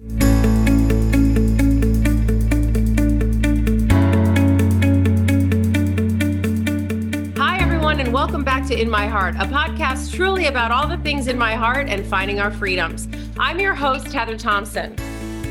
Hi, everyone, and welcome back to In My Heart, a podcast truly about all the things in my heart and finding our freedoms. I'm your host, Heather Thompson.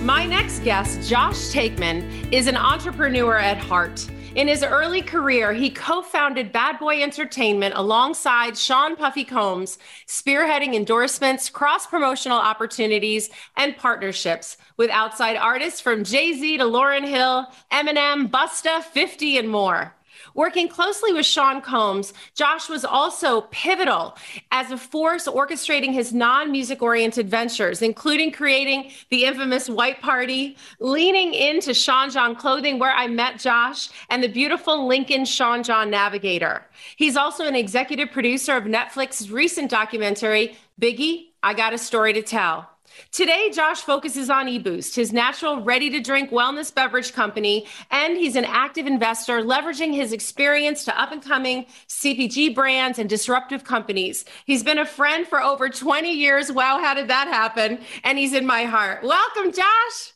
My next guest, Josh Taekman, is an entrepreneur at heart. In his early career, he co founded Bad Boy Entertainment alongside Sean Puffy Combs, spearheading endorsements, cross promotional opportunities, and partnerships with outside artists from Jay Z to Lauryn Hill, Eminem, Busta, 50, and more. Working closely with Sean Combs, Josh was also pivotal as a force orchestrating his non music oriented ventures, including creating the infamous White Party, leaning into Sean John Clothing, where I met Josh, and the beautiful Lincoln Sean John Navigator. He's also an executive producer of Netflix's recent documentary, Biggie, I Got a Story to Tell. Today, Josh focuses on eBoost, his natural, ready to drink wellness beverage company, and he's an active investor leveraging his experience to up and coming CPG brands and disruptive companies. He's been a friend for over 20 years. Wow, how did that happen? And he's in my heart. Welcome, Josh.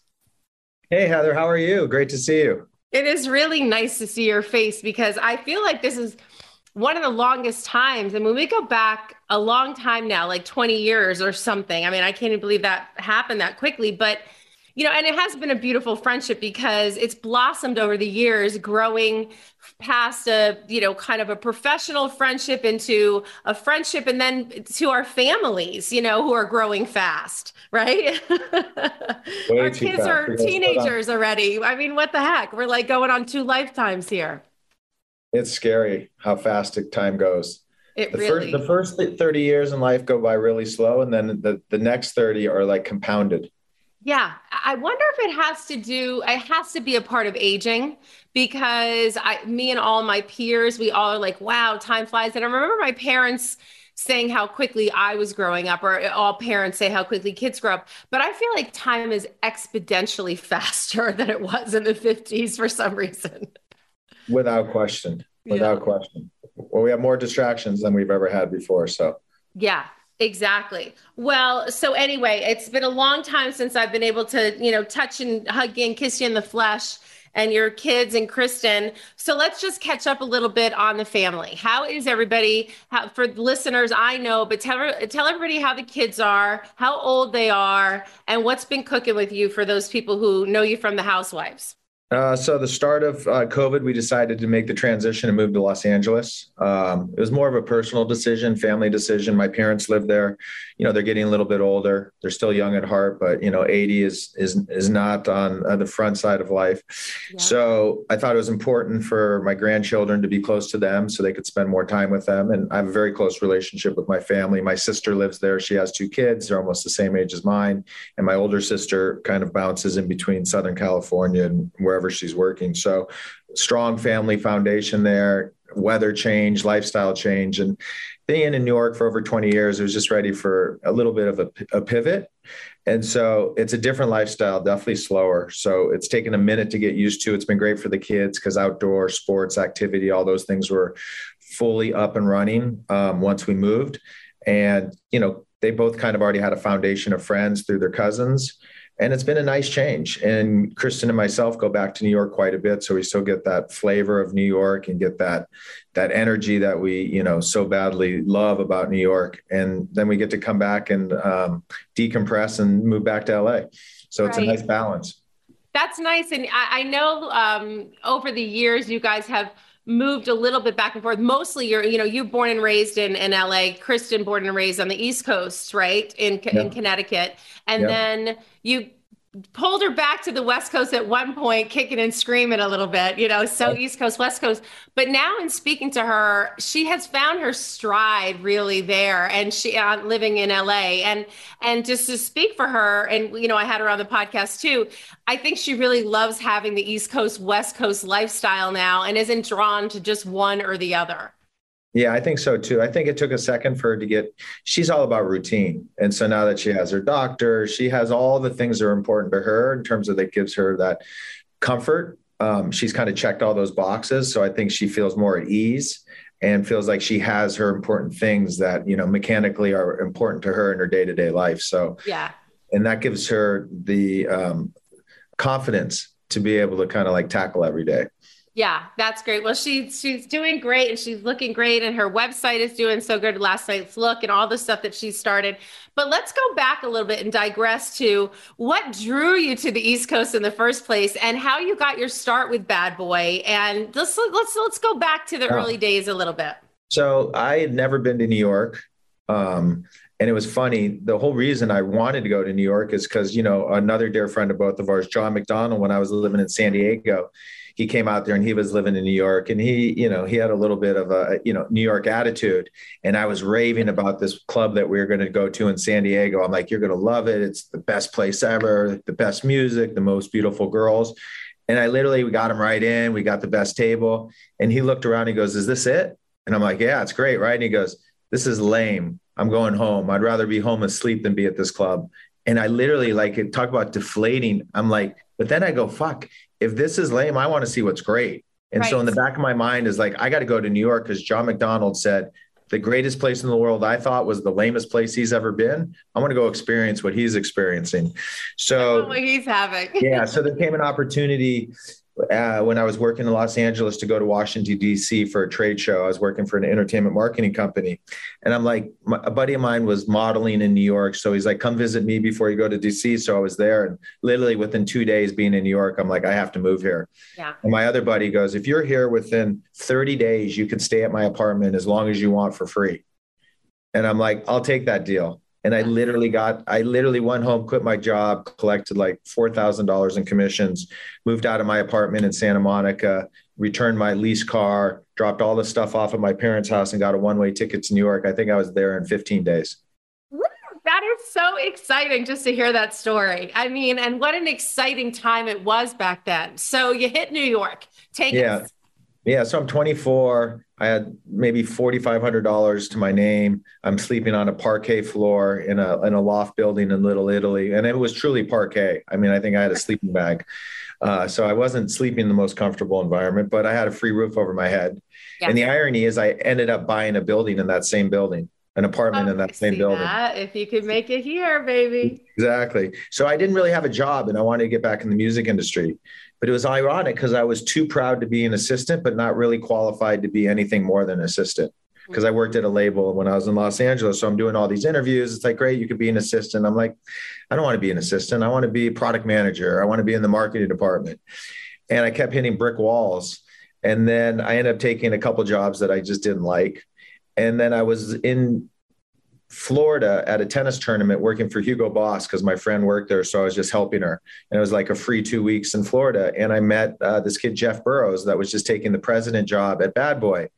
Hey, Heather, how are you? Great to see you. It is really nice to see your face because I feel like this is one of the longest times. And when we go back a long time now, like 20 years or something, I mean, I can't even believe that happened that quickly, but you know, and it has been a beautiful friendship because it's blossomed over the years, growing past a, you know, kind of a professional friendship into a friendship and then to our families, you know, who are growing fast, right? our kids fast. are teenagers already. I mean, what the heck? We're like going on two lifetimes here it's scary how fast time goes. It the really... first the first 30 years in life go by really slow and then the, the next 30 are like compounded. Yeah, I wonder if it has to do it has to be a part of aging because I me and all my peers we all are like wow, time flies and I remember my parents saying how quickly I was growing up, or all parents say how quickly kids grow up. But I feel like time is exponentially faster than it was in the 50s for some reason. Without question. Without yeah. question. Well, we have more distractions than we've ever had before. So, yeah, Exactly. Well, so anyway, it's been a long time since I've been able to, you know, touch and hug you and kiss you in the flesh and your kids and Kristen. So let's just catch up a little bit on the family. How is everybody? How, for listeners, I know, but tell tell everybody how the kids are, how old they are, and what's been cooking with you for those people who know you from the Housewives. Uh, so the start of uh, COVID, we decided to make the transition and move to Los Angeles. Um, it was more of a personal decision, family decision. My parents live there. You know, they're getting a little bit older. They're still young at heart, but you know, 80 is is is not on uh, the front side of life. Yeah. So I thought it was important for my grandchildren to be close to them, so they could spend more time with them. And I have a very close relationship with my family. My sister lives there. She has two kids. They're almost the same age as mine. And my older sister kind of bounces in between Southern California and where wherever she's working. So strong family foundation there, weather change, lifestyle change. And being in New York for over 20 years, it was just ready for a little bit of a, a pivot. And so it's a different lifestyle, definitely slower. So it's taken a minute to get used to. It's been great for the kids because outdoor sports activity, all those things were fully up and running um, once we moved. And, you know, they both kind of already had a foundation of friends through their cousins and it's been a nice change. And Kristen and myself go back to New York quite a bit, so we still get that flavor of New York and get that that energy that we you know so badly love about New York. And then we get to come back and um, decompress and move back to LA. So it's right. a nice balance. That's nice, and I, I know um, over the years you guys have moved a little bit back and forth. Mostly, you're you know you're born and raised in in LA. Kristen born and raised on the East Coast, right in yeah. in Connecticut, and yeah. then you pulled her back to the West Coast at one point, kicking and screaming a little bit, you know, so East Coast, West Coast. But now, in speaking to her, she has found her stride really there, and she uh, living in LA. And and just to speak for her, and you know, I had her on the podcast too. I think she really loves having the East Coast, West Coast lifestyle now, and isn't drawn to just one or the other. Yeah, I think so too. I think it took a second for her to get, she's all about routine. And so now that she has her doctor, she has all the things that are important to her in terms of that gives her that comfort. Um, she's kind of checked all those boxes. So I think she feels more at ease and feels like she has her important things that, you know, mechanically are important to her in her day to day life. So, yeah. And that gives her the um, confidence to be able to kind of like tackle every day. Yeah, that's great. Well, she's she's doing great and she's looking great and her website is doing so good. Last night's look and all the stuff that she started. But let's go back a little bit and digress to what drew you to the East Coast in the first place and how you got your start with Bad Boy. And let's let's let's go back to the early days a little bit. So I had never been to New York. Um, and it was funny. The whole reason I wanted to go to New York is because, you know, another dear friend of both of ours, John McDonald, when I was living in San Diego, he came out there and he was living in New York and he, you know, he had a little bit of a, you know, New York attitude. And I was raving about this club that we were going to go to in San Diego. I'm like, you're going to love it. It's the best place ever, the best music, the most beautiful girls. And I literally, we got him right in. We got the best table. And he looked around. He goes, Is this it? And I'm like, Yeah, it's great. Right. And he goes, This is lame. I'm going home. I'd rather be home asleep than be at this club. And I literally like talk about deflating. I'm like, but then I go, fuck, if this is lame, I want to see what's great. And right. so in the back of my mind is like, I got to go to New York because John McDonald said the greatest place in the world I thought was the lamest place he's ever been. I want to go experience what he's experiencing. So what he's having. yeah. So there came an opportunity uh, when I was working in Los Angeles to go to Washington D.C. for a trade show. I was working for an entertainment marketing company, and I'm like, my, a buddy of mine was modeling in New York, so he's like, "Come visit me before you go to D.C." So I was there, and literally within two days being in New York, I'm like, I have to move here. Yeah. And my other buddy goes, "If you're here within 30 days, you can stay at my apartment as long as you want for free." And I'm like, I'll take that deal. And I literally got, I literally went home, quit my job, collected like $4,000 in commissions, moved out of my apartment in Santa Monica, returned my lease car, dropped all the stuff off at my parents' house and got a one way ticket to New York. I think I was there in 15 days. That is so exciting just to hear that story. I mean, and what an exciting time it was back then. So you hit New York. Take yeah. Us. Yeah. So I'm 24. I had maybe forty five hundred dollars to my name. I'm sleeping on a parquet floor in a in a loft building in Little Italy, and it was truly parquet. I mean, I think I had a sleeping bag, uh, so I wasn't sleeping in the most comfortable environment, but I had a free roof over my head. Yeah. And the irony is, I ended up buying a building in that same building, an apartment in that same building. That. If you could make it here, baby. Exactly. So I didn't really have a job, and I wanted to get back in the music industry. But it was ironic because I was too proud to be an assistant, but not really qualified to be anything more than an assistant. Mm-hmm. Because I worked at a label when I was in Los Angeles. So I'm doing all these interviews. It's like, great, you could be an assistant. I'm like, I don't want to be an assistant. I want to be product manager. I want to be in the marketing department. And I kept hitting brick walls. And then I ended up taking a couple jobs that I just didn't like. And then I was in Florida at a tennis tournament working for Hugo Boss because my friend worked there. So I was just helping her. And it was like a free two weeks in Florida. And I met uh, this kid, Jeff Burrows, that was just taking the president job at Bad Boy.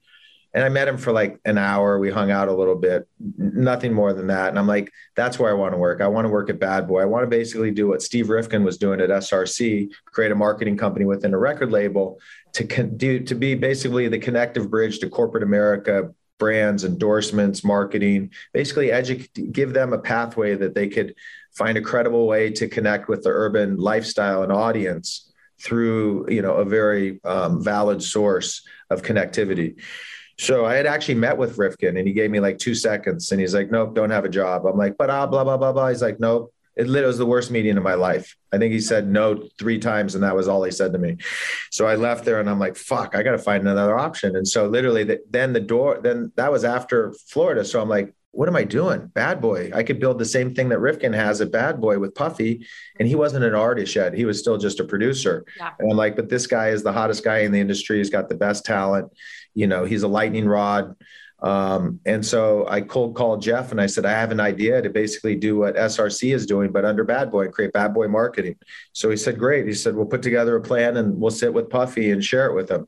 And I met him for like an hour. We hung out a little bit, nothing more than that. And I'm like, that's where I want to work. I want to work at Bad Boy. I want to basically do what Steve Rifkin was doing at SRC, create a marketing company within a record label to con- do to be basically the connective bridge to corporate America, brands, endorsements, marketing, basically educate, give them a pathway that they could find a credible way to connect with the urban lifestyle and audience through, you know, a very um, valid source of connectivity. So I had actually met with Rifkin and he gave me like two seconds and he's like, nope, don't have a job. I'm like, but ah, blah, blah, blah, blah. He's like, nope. It literally was the worst meeting of my life. I think he said no three times and that was all he said to me. So I left there and I'm like, fuck, I got to find another option. And so literally the, then the door, then that was after Florida. So I'm like, what am I doing? Bad Boy. I could build the same thing that Rifkin has at Bad Boy with Puffy. And he wasn't an artist yet. He was still just a producer. Yeah. And I'm like, but this guy is the hottest guy in the industry. He's got the best talent. You know, he's a lightning rod. Um, and so I cold called Jeff and I said, I have an idea to basically do what SRC is doing, but under Bad Boy create Bad Boy marketing. So he said, Great. He said, We'll put together a plan and we'll sit with Puffy and share it with him.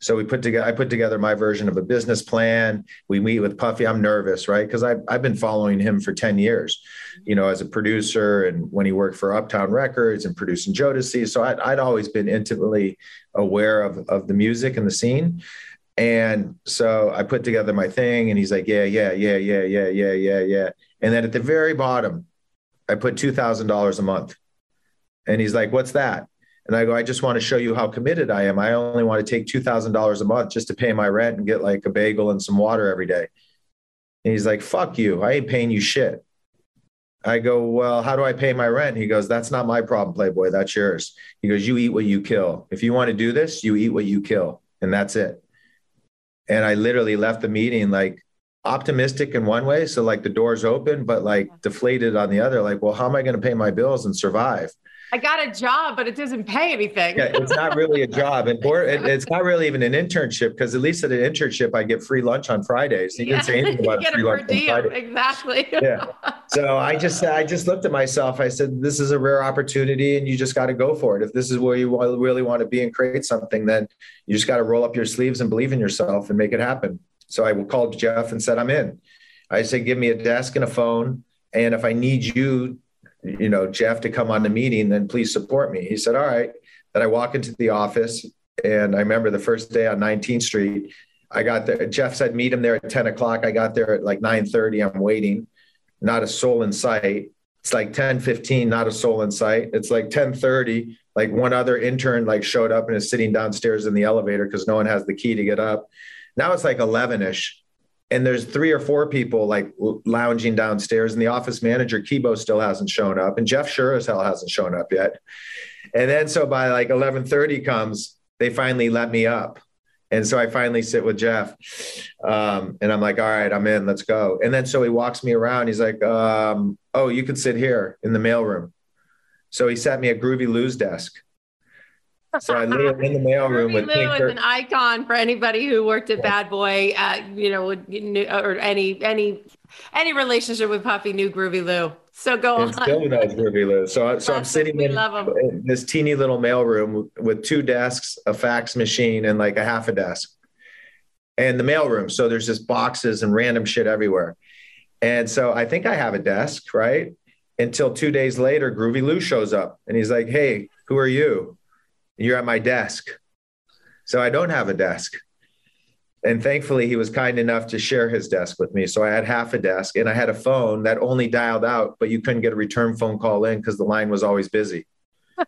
So we put together, I put together my version of a business plan. We meet with Puffy. I'm nervous, right? Because I've, I've been following him for 10 years, you know, as a producer and when he worked for Uptown Records and producing Jodeci. So I'd, I'd always been intimately aware of, of the music and the scene. And so I put together my thing and he's like, yeah, yeah, yeah, yeah, yeah, yeah, yeah, yeah. And then at the very bottom, I put $2,000 a month. And he's like, what's that? And I go, I just want to show you how committed I am. I only want to take $2,000 a month just to pay my rent and get like a bagel and some water every day. And he's like, fuck you. I ain't paying you shit. I go, well, how do I pay my rent? He goes, that's not my problem, Playboy. That's yours. He goes, you eat what you kill. If you want to do this, you eat what you kill. And that's it. And I literally left the meeting like optimistic in one way. So like the doors open, but like deflated on the other. Like, well, how am I going to pay my bills and survive? I got a job, but it doesn't pay anything. yeah, it's not really a job, and it's not really even an internship because at least at an internship I get free lunch on Fridays. He yeah. didn't say anything about free lunch on. Exactly. yeah. So I just I just looked at myself. I said, "This is a rare opportunity, and you just got to go for it. If this is where you really want to be and create something, then you just got to roll up your sleeves and believe in yourself and make it happen." So I called Jeff and said, "I'm in." I said, "Give me a desk and a phone." And if I need you you know, Jeff to come on the meeting, then please support me. He said, all right. Then I walk into the office and I remember the first day on 19th Street, I got there. Jeff said, meet him there at 10 o'clock. I got there at like 930. I'm waiting, not a soul in sight. It's like 10, 15, not a soul in sight. It's like 1030. Like one other intern like showed up and is sitting downstairs in the elevator because no one has the key to get up. Now it's like 11 ish and there's three or four people like lounging downstairs and the office manager kibo still hasn't shown up and jeff sure as hell hasn't shown up yet. And then so by like 11.30 comes they finally let me up. And so i finally sit with jeff um, and i'm like all right i'm in let's go. And then so he walks me around he's like um, oh you can sit here in the mailroom. So he sat me at groovy lou's desk so I live in the mailroom with Lou is an icon for anybody who worked at Bad Boy, uh, you know, or any any any relationship with Puffy knew Groovy Lou. So go and on. Still knows Groovy Lou. So so I'm sitting in, in this teeny little mailroom with two desks, a fax machine, and like a half a desk, and the mailroom. So there's just boxes and random shit everywhere. And so I think I have a desk, right? Until two days later, Groovy Lou shows up and he's like, "Hey, who are you?" You're at my desk. So I don't have a desk. And thankfully, he was kind enough to share his desk with me. So I had half a desk and I had a phone that only dialed out, but you couldn't get a return phone call in because the line was always busy.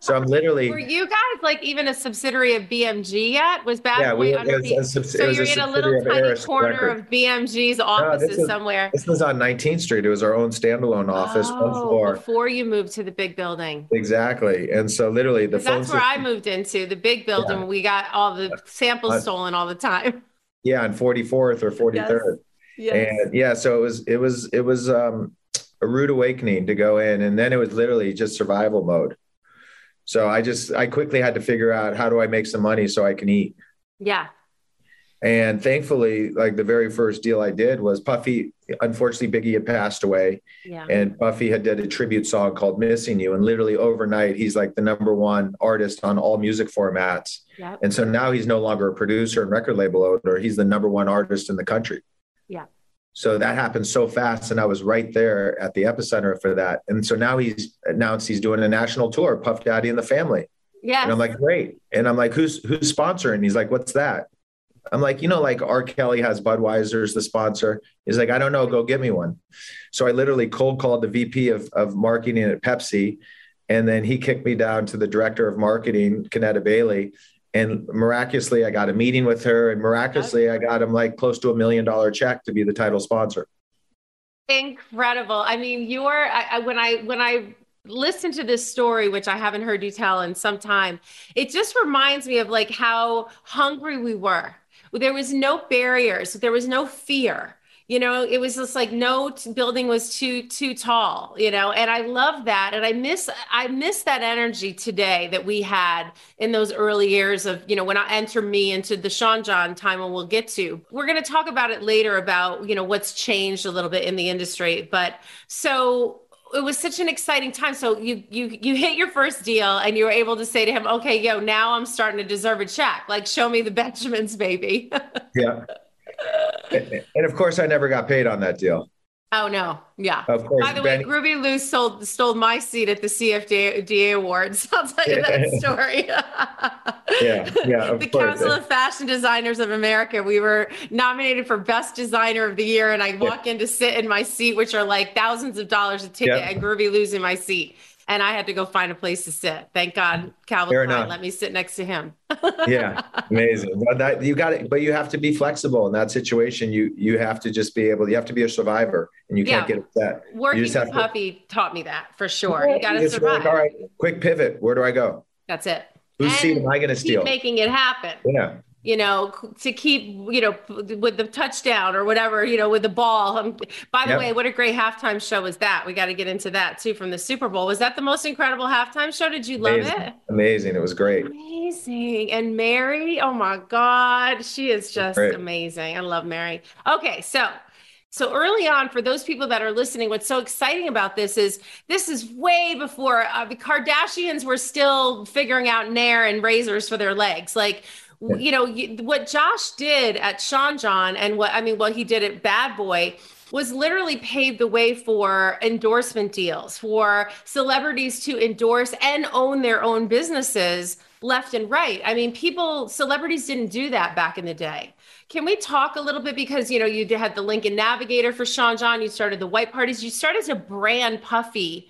So I'm literally. Were you guys like even a subsidiary of BMG yet? Was Bad yeah, Boy underneath? so you're in a little tiny corner Record. of BMG's offices no, somewhere. This was on 19th Street. It was our own standalone office, oh, one floor. Before you moved to the big building. Exactly, and so literally the. That's where I moved into the big building. Yeah. We got all the samples uh, stolen all the time. Yeah, on 44th or 43rd. Yes. yes. And yeah, so it was it was it was um, a rude awakening to go in, and then it was literally just survival mode. So I just I quickly had to figure out how do I make some money so I can eat. Yeah. And thankfully, like the very first deal I did was Puffy. Unfortunately, Biggie had passed away, yeah. and Puffy had did a tribute song called "Missing You," and literally overnight, he's like the number one artist on all music formats. Yep. And so now he's no longer a producer and record label owner; he's the number one artist in the country. Yeah. So that happened so fast, and I was right there at the epicenter for that. And so now he's announced he's doing a national tour, Puff Daddy and the Family. Yeah. And I'm like, great. And I'm like, who's who's sponsoring? He's like, what's that? I'm like, you know, like R. Kelly has Budweiser's the sponsor. He's like, I don't know, go get me one. So I literally cold called the VP of, of marketing at Pepsi. And then he kicked me down to the director of marketing, Kanetta Bailey. And miraculously, I got a meeting with her, and miraculously, I got him like close to a million dollar check to be the title sponsor. Incredible. I mean, you're I, I, when I when I listen to this story, which I haven't heard you tell in some time, it just reminds me of like how hungry we were. There was no barriers. There was no fear you know it was just like no building was too too tall you know and i love that and i miss i miss that energy today that we had in those early years of you know when i enter me into the sean john time and we'll get to we're going to talk about it later about you know what's changed a little bit in the industry but so it was such an exciting time. So you you you hit your first deal and you were able to say to him, "Okay, yo, now I'm starting to deserve a check. Like, show me the Benjamins, baby." yeah, and of course, I never got paid on that deal. Oh no, yeah. Of course. By the Benny- way, Groovy Lou sold stole my seat at the CFDA Awards. I'll tell you that story. yeah, yeah. the course. Council of Fashion Designers of America. We were nominated for Best Designer of the Year, and I walk yeah. in to sit in my seat, which are like thousands of dollars a ticket, yeah. and Groovy Lou's in my seat and I had to go find a place to sit. Thank God mm-hmm. Calvin Klein let me sit next to him. yeah, amazing. But that you got it, but you have to be flexible in that situation. You you have to just be able. You have to be a survivor, and you can't yeah. get upset. Working with Puffy to, taught me that for sure. You got to survive. Like, all right, quick pivot. Where do I go? That's it. Whose seat am I going to steal? Making it happen. Yeah you know, to keep, you know, with the touchdown or whatever, you know, with the ball. Um, by the yep. way, what a great halftime show was that? We got to get into that too from the Super Bowl. Was that the most incredible halftime show? Did you love it? Amazing. It was great. Amazing. And Mary, oh my God, she is just amazing. I love Mary. Okay, so so early on, for those people that are listening, what's so exciting about this is this is way before uh, the Kardashians were still figuring out Nair and razors for their legs. Like you know what Josh did at Sean John and what I mean what he did at Bad Boy was literally paved the way for endorsement deals for celebrities to endorse and own their own businesses left and right. I mean, people, celebrities didn't do that back in the day. Can we talk a little bit because you know you had the Lincoln Navigator for Sean John, you started the White Parties, you started to brand Puffy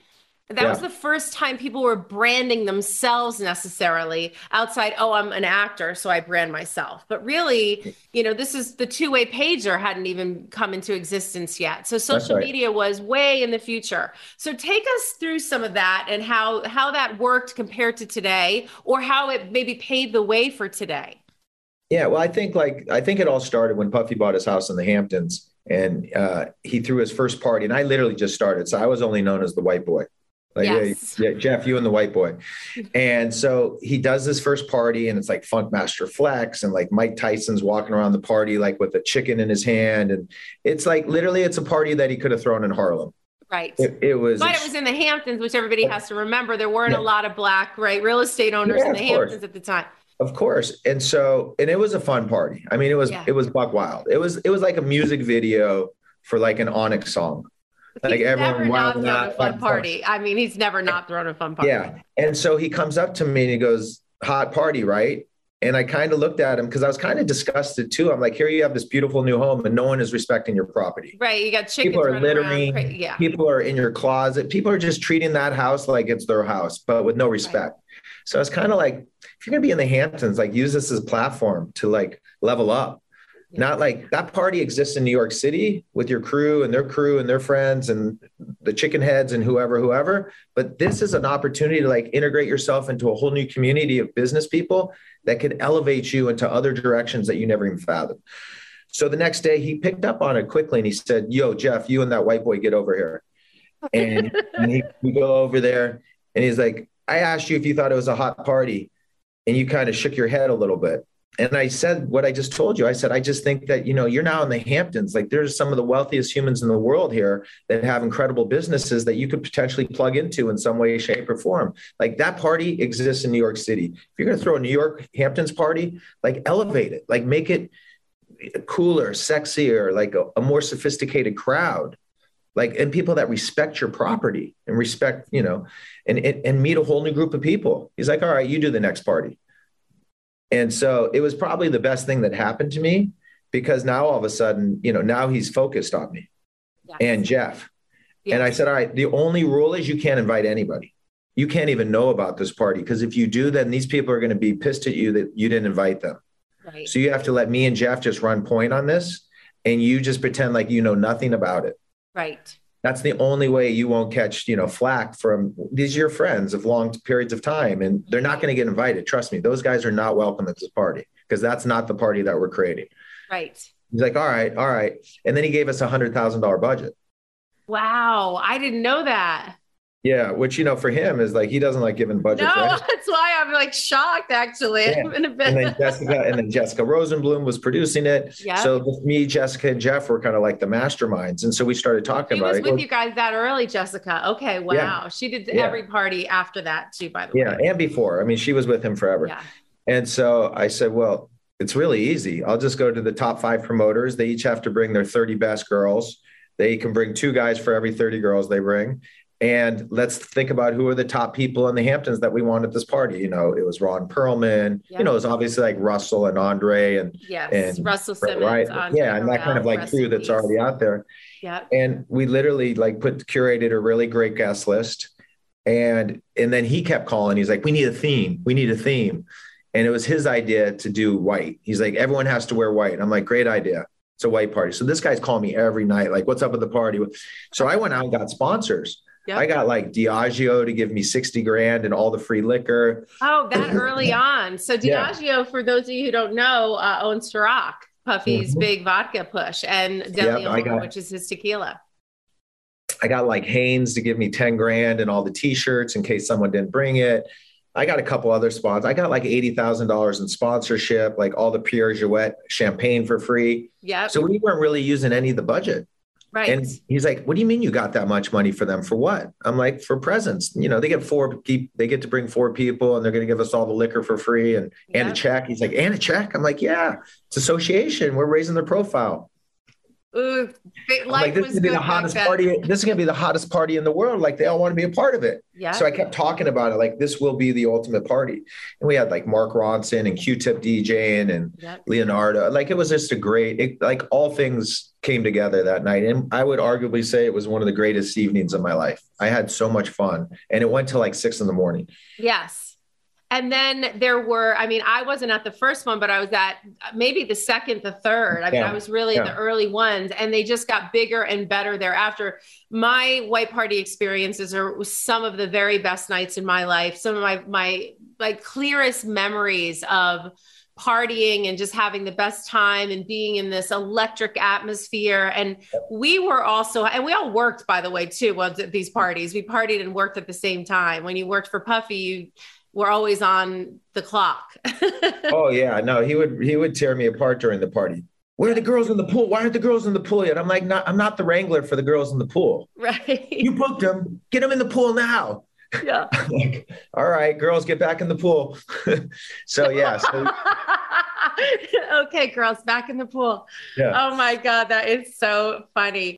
that yeah. was the first time people were branding themselves necessarily outside, oh, I'm an actor, so I brand myself. But really, you know, this is the two way pager hadn't even come into existence yet. So social right. media was way in the future. So take us through some of that and how how that worked compared to today or how it maybe paved the way for today. Yeah, well, I think like I think it all started when Puffy bought his house in the Hamptons and uh, he threw his first party and I literally just started. So I was only known as the white boy. Like, yes. yeah, yeah, Jeff, you and the white boy. And so he does this first party, and it's like Funkmaster Flex, and like Mike Tyson's walking around the party like with a chicken in his hand, and it's like literally it's a party that he could have thrown in Harlem. Right. It, it was. But it was in the Hamptons, which everybody oh. has to remember. There weren't yeah. a lot of black, right, real estate owners yeah, in the Hamptons course. at the time. Of course. And so, and it was a fun party. I mean, it was it was buck wild. It was it was like a music video for like an Onyx song like he's everyone never not a fun party. I mean, he's never not thrown a fun party. Yeah. And so he comes up to me and he goes, hot party, right? And I kind of looked at him because I was kind of disgusted too. I'm like, here you have this beautiful new home and no one is respecting your property. Right. You got chickens. People are littering. Around. Yeah. People are in your closet. People are just treating that house like it's their house, but with no respect. Right. So it's kind of like, if you're going to be in the Hamptons, like use this as a platform to like level up not like that party exists in New York City with your crew and their crew and their friends and the chicken heads and whoever, whoever. But this is an opportunity to like integrate yourself into a whole new community of business people that could elevate you into other directions that you never even fathomed. So the next day he picked up on it quickly and he said, Yo, Jeff, you and that white boy get over here. And, and he, we go over there and he's like, I asked you if you thought it was a hot party and you kind of shook your head a little bit and I said what I just told you. I said, I just think that, you know, you're now in the Hamptons. Like there's some of the wealthiest humans in the world here that have incredible businesses that you could potentially plug into in some way, shape, or form. Like that party exists in New York City. If you're going to throw a New York Hamptons party, like elevate it, like make it cooler, sexier, like a, a more sophisticated crowd like and people that respect your property and respect you know and, and and meet a whole new group of people he's like all right you do the next party and so it was probably the best thing that happened to me because now all of a sudden, you know, now he's focused on me yes. and Jeff. Yes. And I said, all right, the only rule is you can't invite anybody. you can't even know about this party because if you do, then these people are going to be pissed at you that you didn't invite them. Right. So you have to let me and Jeff just run point on this and you just pretend like you know nothing about it. Right. That's the only way you won't catch, you know, flack from these are your friends of long periods of time and they're not going to get invited. Trust me, those guys are not welcome at this party because that's not the party that we're creating. Right. He's like, all right, all right. And then he gave us a hundred thousand dollar budget. Wow. I didn't know that. Yeah, which you know for him is like he doesn't like giving budgets. No, right? that's why I'm like shocked actually. Yeah. and then Jessica and then Jessica Rosenblum was producing it. Yeah. So me, Jessica, and Jeff were kind of like the masterminds, and so we started talking she about was it. with you guys that early, Jessica. Okay, wow. Yeah. She did yeah. every party after that too, by the way. Yeah, and before. I mean, she was with him forever. Yeah. And so I said, well, it's really easy. I'll just go to the top five promoters. They each have to bring their 30 best girls. They can bring two guys for every 30 girls they bring and let's think about who are the top people in the Hamptons that we want at this party. You know, it was Ron Perelman. You know, it was obviously like Russell and Andre and yes, and Russell Simmons, right? Andre yeah, and that kind of like crew that's already out there. Yeah. And we literally like put curated a really great guest list, and and then he kept calling. He's like, "We need a theme. We need a theme." And it was his idea to do white. He's like, "Everyone has to wear white." I'm like, "Great idea." It's a white party. So this guy's calling me every night, like, "What's up at the party?" So I went out and got sponsors. Yep. I got like Diageo to give me 60 grand and all the free liquor. Oh, that early on. So Diageo, yeah. for those of you who don't know, uh, owns Ciroc, Puffy's mm-hmm. big vodka push, and Deli yep, which is his tequila. I got like Hanes to give me 10 grand and all the t-shirts in case someone didn't bring it. I got a couple other spots. I got like $80,000 in sponsorship, like all the Perrier-Jouët champagne for free. Yeah. So we weren't really using any of the budget. Right. And he's like, "What do you mean you got that much money for them? For what?" I'm like, "For presents. You know, they get four. They get to bring four people, and they're going to give us all the liquor for free and and a check." He's like, "And a check." I'm like, "Yeah, it's association. We're raising their profile." Ooh, like this is gonna be the hottest party. This is gonna be the hottest party in the world. Like they all want to be a part of it. Yeah. So I kept talking about it. Like this will be the ultimate party. And we had like Mark Ronson and Q-Tip DJing and yep. Leonardo. Like it was just a great. It, like all things came together that night, and I would arguably say it was one of the greatest evenings of my life. I had so much fun, and it went till like six in the morning. Yes. And then there were, I mean, I wasn't at the first one, but I was at maybe the second, the third. I mean, I was really yeah. the early ones, and they just got bigger and better thereafter. My white party experiences are some of the very best nights in my life. Some of my my like clearest memories of partying and just having the best time and being in this electric atmosphere. And we were also, and we all worked, by the way, too, at these parties. We partied and worked at the same time. When you worked for Puffy, you we're always on the clock. oh yeah, no, he would he would tear me apart during the party. Where are the girls in the pool? Why aren't the girls in the pool yet? I'm like, not, I'm not the wrangler for the girls in the pool. Right. You booked them. Get them in the pool now. Yeah. like, all right, girls, get back in the pool. so yeah. So... okay, girls, back in the pool. Yeah. Oh my God, that is so funny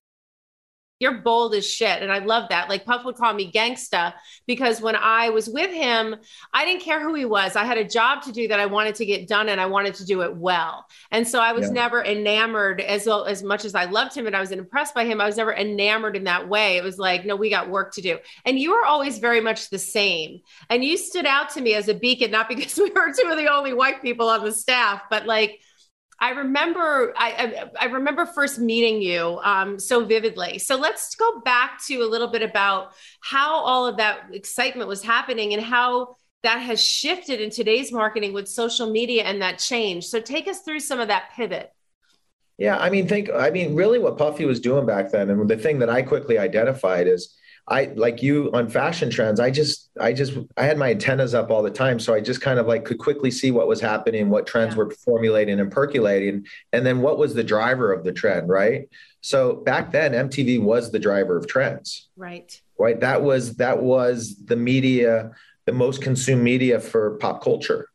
you're bold as shit. And I love that. Like Puff would call me gangsta because when I was with him, I didn't care who he was. I had a job to do that I wanted to get done and I wanted to do it well. And so I was yeah. never enamored as well, as much as I loved him and I was impressed by him. I was never enamored in that way. It was like, no, we got work to do. And you were always very much the same. And you stood out to me as a beacon, not because we were two of the only white people on the staff, but like, I remember I, I, I remember first meeting you um, so vividly. So let's go back to a little bit about how all of that excitement was happening and how that has shifted in today's marketing with social media and that change. So take us through some of that pivot. Yeah, I mean, think I mean, really, what Puffy was doing back then, and the thing that I quickly identified is I like you on fashion trends. I just, I just, I had my antennas up all the time. So I just kind of like could quickly see what was happening, what trends yeah. were formulating and percolating, and then what was the driver of the trend, right? So back then, MTV was the driver of trends. Right. Right. That was, that was the media, the most consumed media for pop culture.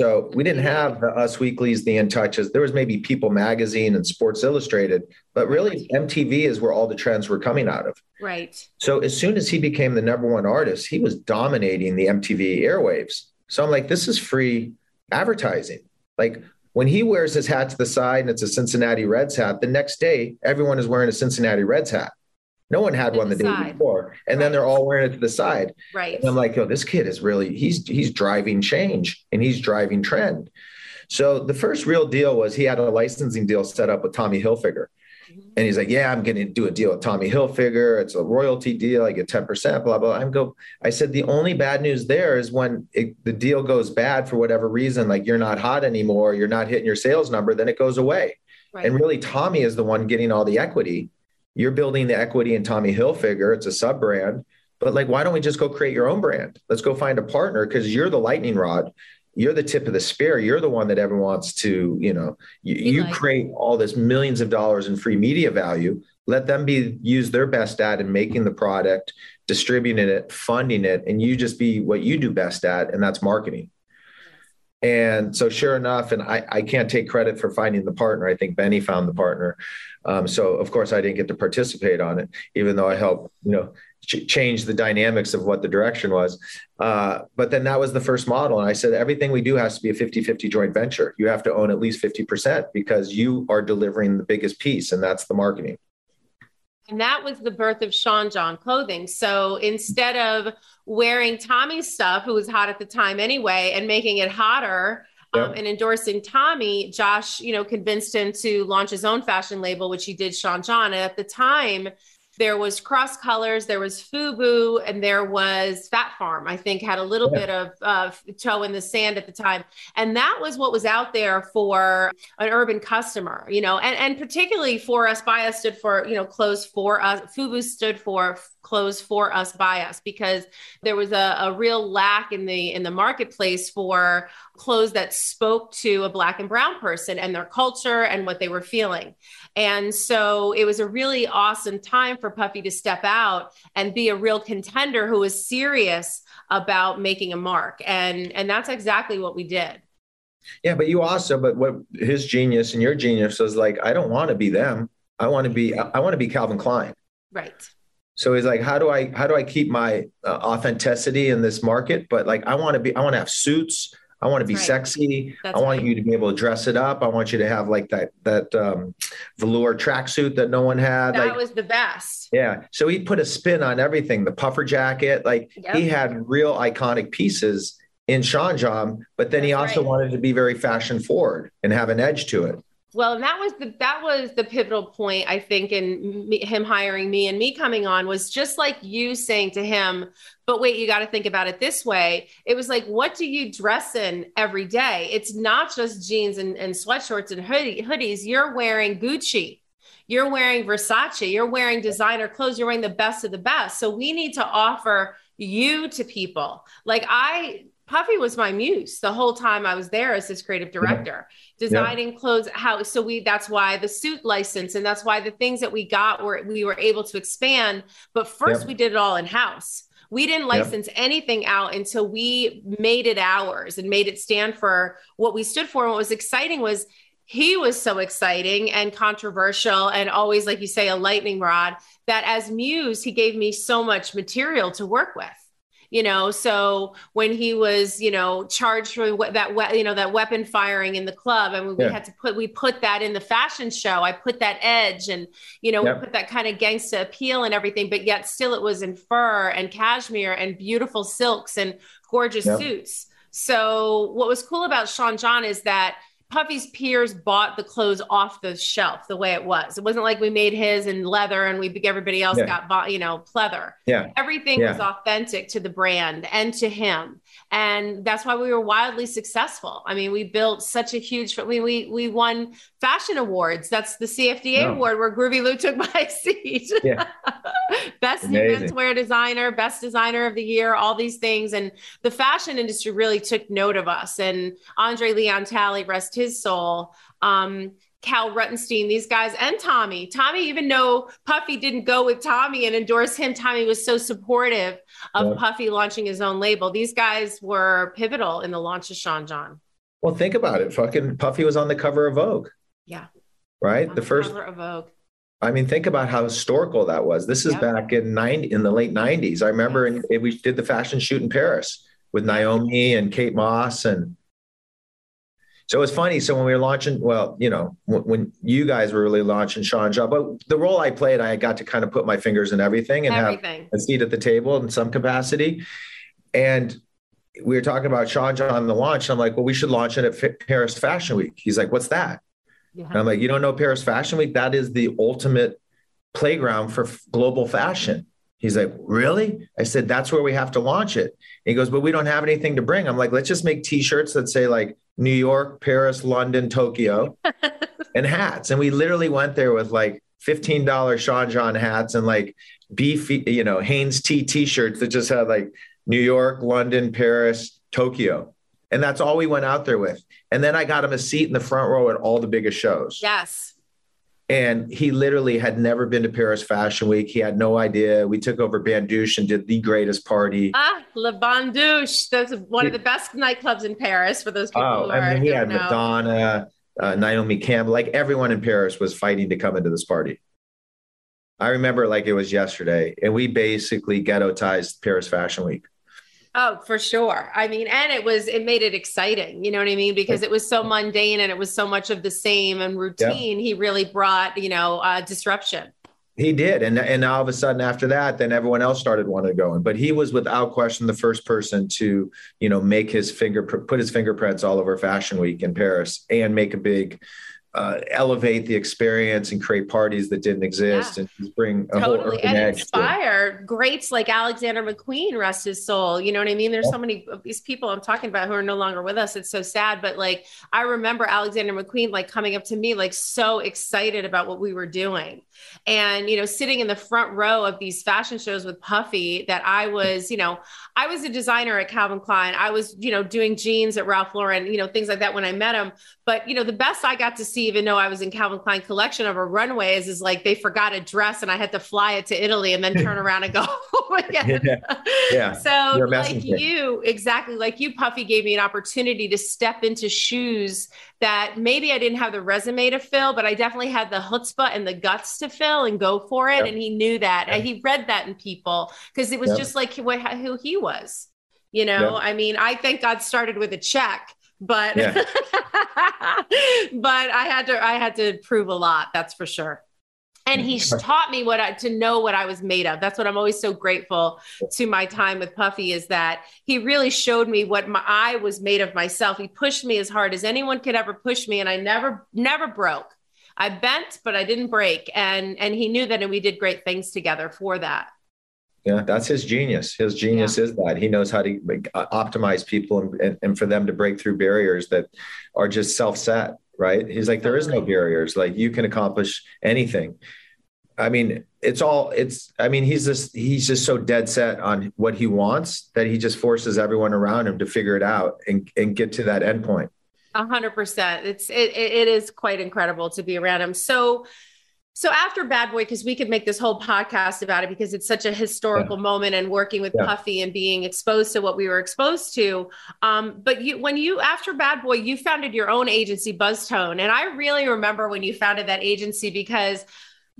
So we didn't mm-hmm. have the Us Weeklies, the In Touches. There was maybe People Magazine and Sports Illustrated, but really MTV is where all the trends were coming out of. Right. So as soon as he became the number one artist, he was dominating the MTV airwaves. So I'm like, this is free advertising. Like when he wears his hat to the side and it's a Cincinnati Reds hat, the next day everyone is wearing a Cincinnati Reds hat. No one had one the, the day side. before, and then they're all wearing it to the side. Right. And I'm like, yo, this kid is really he's he's driving change and he's driving trend. So the first real deal was he had a licensing deal set up with Tommy Hilfiger. Mm-hmm. And he's like, Yeah, I'm gonna do a deal with Tommy Hilfiger. It's a royalty deal. I get 10%, blah, blah. I'm go, I said, the only bad news there is when it, the deal goes bad for whatever reason, like you're not hot anymore, you're not hitting your sales number, then it goes away. right. And really, Tommy is the one getting all the equity. You're building the equity in Tommy Hilfiger. It's a sub brand. But like, why don't we just go create your own brand? Let's go find a partner because you're the lightning rod. You're the tip of the spear. You're the one that everyone wants to, you know, you, you like. create all this millions of dollars in free media value. Let them be use their best at in making the product, distributing it, funding it, and you just be what you do best at, and that's marketing. And so, sure enough, and I, I can't take credit for finding the partner. I think Benny found the partner. Um, so, of course, I didn't get to participate on it, even though I helped, you know, ch- change the dynamics of what the direction was. Uh, but then that was the first model. And I said, everything we do has to be a 50 50 joint venture. You have to own at least 50% because you are delivering the biggest piece, and that's the marketing. And that was the birth of Sean John clothing. So instead of wearing Tommy's stuff, who was hot at the time anyway, and making it hotter um, and endorsing Tommy, Josh, you know, convinced him to launch his own fashion label, which he did Sean John. And at the time, there was cross colors, there was Fubu, and there was Fat Farm. I think had a little Yeah. bit of uh, toe in the sand at the time, and that was what was out there for an urban customer, you know, and and particularly for us. By us stood for you know clothes for us. Fubu stood for clothes for us by us because there was a, a real lack in the in the marketplace for clothes that spoke to a black and brown person and their culture and what they were feeling. And so it was a really awesome time for Puffy to step out and be a real contender who was serious about making a mark. And and that's exactly what we did. Yeah, but you also, but what his genius and your genius was like, I don't want to be them. I want to be, I want to be Calvin Klein. Right. So he's like, how do I, how do I keep my uh, authenticity in this market? But like, I want to be, I want to have suits. I want to be right. sexy. That's I want right. you to be able to dress it up. I want you to have like that, that um, velour tracksuit that no one had. That like, was the best. yeah. So he put a spin on everything. The puffer jacket, like Yep. he had real iconic pieces in Sean John, but then he also right. wanted to be very fashion forward and have an edge to it. Well, and that was the that was the pivotal point I think in me, him hiring me and me coming on was just like you saying to him, but wait, you got to think about it this way. It was like, what do you dress in every day? It's not just jeans and, and sweatshorts and hoodie, hoodies. You're wearing Gucci. You're wearing Versace. You're wearing designer clothes. You're wearing the best of the best. So we need to offer you to people. Like I, Puffy was my muse the whole time I was there as his creative director, designing clothes. How so we that's why the suit license and that's why the things that we got were we were able to expand. But first Yep. we did it all in house. We didn't Yep. license anything out until we made it ours and made it stand for what we stood for. And what was exciting was he was so exciting and controversial and always, like you say, a lightning rod that as muse, he gave me so much material to work with. You know, so when he was, you know, charged for that, we- you know, that weapon firing in the club, and we Yeah. had to put, we put that in the fashion show. I put that edge, and you know, Yep. we put that kind of gangsta appeal and everything, but yet still it was in fur and cashmere and beautiful silks and gorgeous Yep. suits. So what was cool about Sean John is that Puffy's peers bought the clothes off the shelf the way it was. It wasn't like we made his in leather and we everybody else Yeah. got bought, you know, pleather. Yeah. Everything Yeah. was authentic to the brand and to him. And that's why we were wildly successful. I mean, we built such a huge we we we won fashion awards. That's the CFDA award where Groovy Lou took my seat. Yeah. best new Amazing. menswear designer, best designer of the year, all these things. And the fashion industry really took note of us. And Andre Leon Talley, rest his soul. Um, Kal Ruttenstein, these guys, and Tommy. Tommy, even though Puffy didn't go with Tommy and endorse him, Tommy was so supportive of Yeah. Puffy launching his own label. These guys were pivotal in the launch of Sean John. Well, think about it. Fucking Puffy was on the cover of Vogue. Yeah. Right. On The first, cover of Vogue. I mean, think about how historical that was. This is Yep. back in nine in the late nineties. I remember in, we did the fashion shoot in Paris with Naomi and Kate Moss and So it was funny. So when we were launching, well, you know, when, when you guys were really launching Sean John, but the role I played, I got to kind of put my fingers in everything and everything. have a seat at the table in some capacity. And we were talking about Sean John the launch. I'm like, well, we should launch it at Paris Fashion Week. He's like, what's that? Yeah. I'm like, you don't know Paris Fashion Week? That is the ultimate playground for global fashion. He's like, really? I said, that's where we have to launch it. he goes, but we don't have anything to bring. I'm like, let's just make t-shirts that say like New York, Paris, London, Tokyo, and hats. And we literally went there with like $15 Sean John hats and like beef, you know, Hanes T t-shirts that just had like New York, London, Paris, Tokyo. And that's all we went out there with. And then I got him a seat in the front row at all the biggest shows. Yes. And he literally had never been to Paris Fashion Week. He had no idea. We took over Bains Douches and did the greatest party. Ah, Le Bains Douches. That's one of the best nightclubs in Paris for those people oh, who I mean, he had know. Madonna, uh, Naomi Campbell, like everyone in Paris was fighting to come into this party. I remember like it was yesterday, and we basically ghettotized Paris Fashion Week. Oh, for sure. I mean, and it was, it made it exciting. You know what I mean? Because it was so mundane and it was so much of the same and routine. Yeah. He really brought, you know, uh, disruption. He did. And, and all of a sudden after that, then everyone else started wanting to go in. But he was without question the first person to, you know, make his finger, put his fingerprints all over Fashion Week in Paris and make a big, uh, elevate the experience and create parties that didn't exist yeah. and bring a totally. whole and inspire to... greats like Alexander McQueen, rest his soul. You know what I mean? There's yeah. so many of these people I'm talking about who are no longer with us. It's so sad, but like I remember Alexander McQueen like coming up to me like so excited about what we were doing, and you know sitting in the front row of these fashion shows with Puffy. That I was, you know, I was a designer at Calvin Klein. I was, you know, doing jeans at Ralph Lauren, you know, things like that when I met him. But you know, the best I got to see, even though I was in Calvin Klein collection of a runway, is is like they forgot a dress and I had to fly it to Italy and then turn around and go again. Yeah. yeah. So like you, exactly like you, Puffy gave me an opportunity to step into shoes that maybe I didn't have the resume to fill, but I definitely had the chutzpah and the guts to fill and go for it. Yep. And he knew that. Yep. He read that in people because it was yep. just like what, who he was. You know, I mean, I thank God started with a check but yeah. but I had to I had to prove a lot. That's for sure. And he taught me what I to know what I was made of. That's what I'm always so grateful to my time with Puffy is that he really showed me what my, I was made of myself. He pushed me as hard as anyone could ever push me, and I never never broke. I bent, but I didn't break. And and he knew that, and we did great things together for that. Yeah, that's his genius. His genius yeah. is that he knows how to uh, optimize people and, and, and, for them to break through barriers that are just self set, right? He's like, there is no barriers. Like you can accomplish anything. I mean, it's all, it's, I mean, he's just, he's just so dead set on what he wants that he just forces everyone around him to figure it out and, and get to that endpoint. A hundred percent. It's, it, it is quite incredible to be around him. So, so after Bad Boy, because we could make this whole podcast about it because it's such a historical yeah. moment and working with yeah. Puffy and being exposed to what we were exposed to. Um, but you, when you after Bad Boy, you founded your own agency, Buzztone, and I really remember when you founded that agency because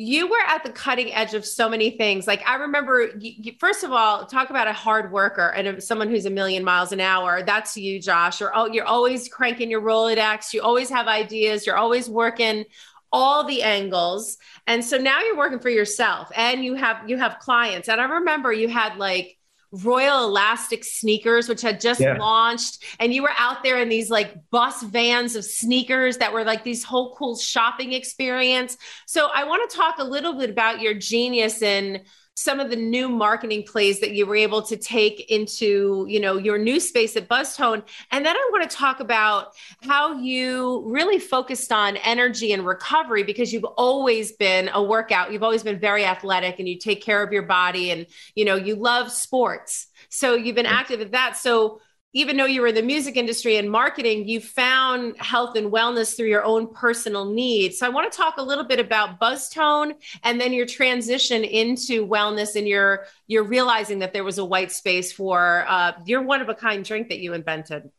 you were at the cutting edge of so many things. Like I remember, you, first of all, talk about a hard worker and someone who's a million miles an hour. That's you, Josh. You're you're always cranking your Rolodex. You always have ideas. You're always working all the angles and so now you're working for yourself and you have you have clients and i remember you had like royal elastic sneakers which had just yeah. launched and you were out there in these like bus vans of sneakers that were like these whole cool shopping experience so i want to talk a little bit about your genius in some of the new marketing plays that you were able to take into you know your new space at buzztone. And then i want to talk about how you really focused on energy and recovery because you've always been a workout. You've always been very athletic and you take care of your body and you know you love sports. So you've been active at that. So even though you were in the music industry and marketing, you found health and wellness through your own personal needs. So I want to talk a little bit about Buzztone and then your transition into wellness and your you're realizing that there was a white space for uh, your one of a kind drink that you invented.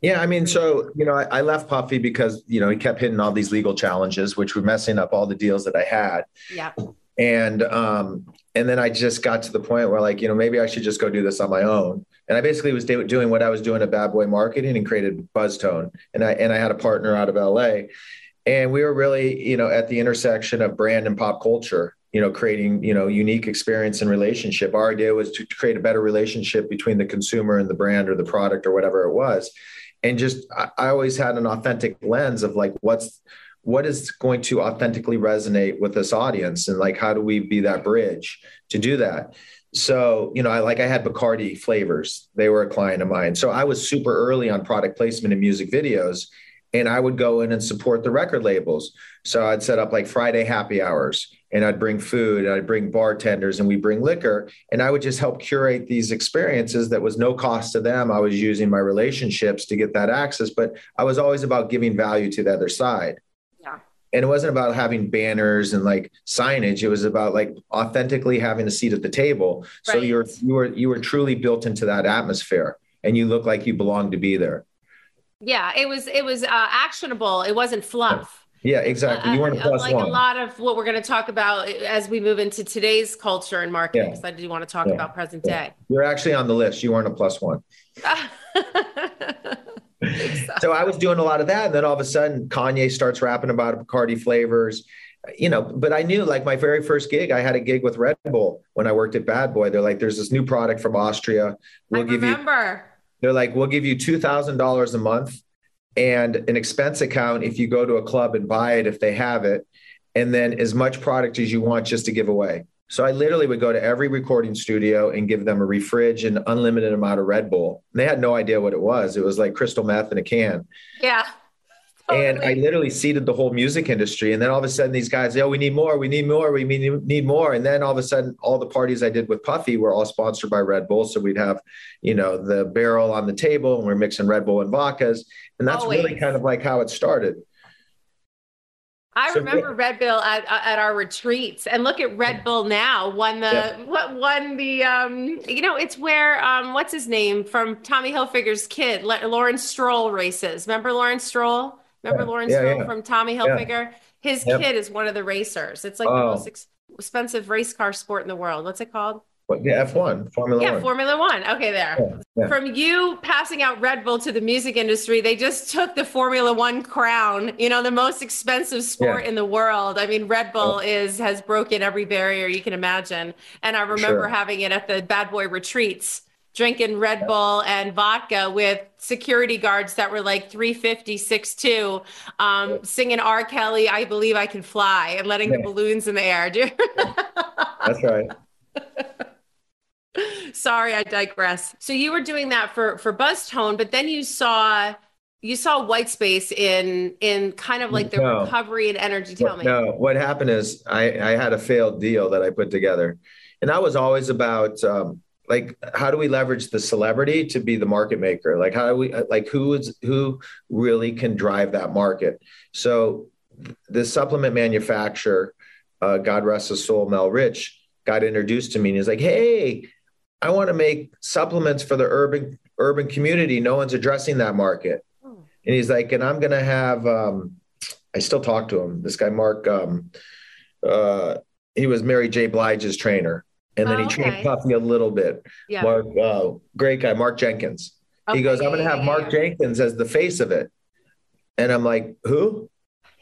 Yeah, I mean, so you know, I, I, left Puffy because you know he kept hitting all these legal challenges, which were messing up all the deals that I had. Yeah. And um, and then I just got to the point where like you know maybe I should just go do this on my own And I basically was doing what I was doing at Bad Boy Marketing and created Buzztone. And I and I had a partner out of LA, and we were really you know at the intersection of brand and pop culture. You know, creating you know unique experience and relationship. Our idea was to create a better relationship between the consumer and the brand or the product or whatever it was. And just I, I always had an authentic lens of like what's what is going to authentically resonate with this audience and like how do we be that bridge to do that so you know i like i had bacardi flavors. They were a client of mine. So i was super early on product placement and music videos and i would go in and support the record labels. So i'd set up like friday happy hours and i'd bring food and i'd bring bartenders and we bring liquor and i would just help curate these experiences that was no cost to them. I was using my relationships to get that access but i was always about giving value to the other side and it wasn't about having banners and like signage it was about like authentically having a seat at the table right. so you're you were you were truly built into that atmosphere and you look like you belong to be there yeah it was it was uh, actionable it wasn't fluff yeah, exactly. You weren't a uh, plus like one. a lot of what we're going to talk about as we move into today's culture and marketing. Because yeah. I do want to talk yeah. about present yeah. day. You're actually on the list. You weren't a plus one. so I was doing a lot of that. And then all of a sudden, Kanye starts rapping about Bacardi flavors. You know, but I knew like my very first gig, I had a gig with Red Bull when I worked at Bad Boy. They're like, there's this new product from Austria. We'll I give remember. you they're like, we'll give you two thousand dollars a month and an expense account if you go to a club and buy it if they have it, and then as much product as you want just to give away. So I literally would go to every recording studio and give them a refridge and unlimited amount of Red Bull. And they had no idea what it was. It was like crystal meth in a can. Yeah. Totally. And I literally seeded the whole music industry. And then all of a sudden, these guys, oh, we need more, we need more, we need more. And then all of a sudden, all the parties I did with Puffy were all sponsored by Red Bull. So we'd have, you know, the barrel on the table and we're mixing Red Bull and vodkas. And that's Always. really kind of like how it started. I so, remember yeah. Red Bull at, at our retreats, and look at Red Bull now. Won the yeah. what won the um you know it's where um what's his name from Tommy Hilfiger's kid Lauren Stroll races. Remember Lauren Stroll? Remember yeah. Lawrence Stroll from Tommy Hilfiger? His yep. kid is one of the racers. It's like oh. the most ex- expensive race car sport in the world. What's it called? Yeah, F1, Formula One. yeah, One. Formula One. Okay, there. Yeah, yeah. From you passing out Red Bull to the music industry, they just took the Formula One crown, you know, the most expensive sport in the world. I mean, Red Bull is has broken every barrier you can imagine. And I remember sure. having it at the bad boy retreats, drinking Red Bull and vodka with security guards that were like 350, 6'2, um, singing R. Kelly, I Believe I Can Fly, and letting the balloons in the air. That's right. Sorry, I digress. So you were doing that for for Buzztone, but then you saw you saw white space in in kind of like the no. recovery and energy. Tell me. No, what happened is I I had a failed deal that I put together, and that was always about. Um, like how do we leverage the celebrity to be the market maker like how do we like who is who really can drive that market so the supplement manufacturer uh, god rest his soul mel rich got introduced to me and he's like hey I want to make supplements for the urban urban community. No one's addressing that market. Oh. And he's like, and I'm going to have. Um, I still talk to him. This guy Mark. Um, uh, he was Mary J. Blige's trainer, and then oh, he trained Puffy a little bit. Yeah. Mark, uh, great guy, Mark Jenkins. Okay. He goes, I'm going to have Mark Jenkins as the face of it, and I'm like, who?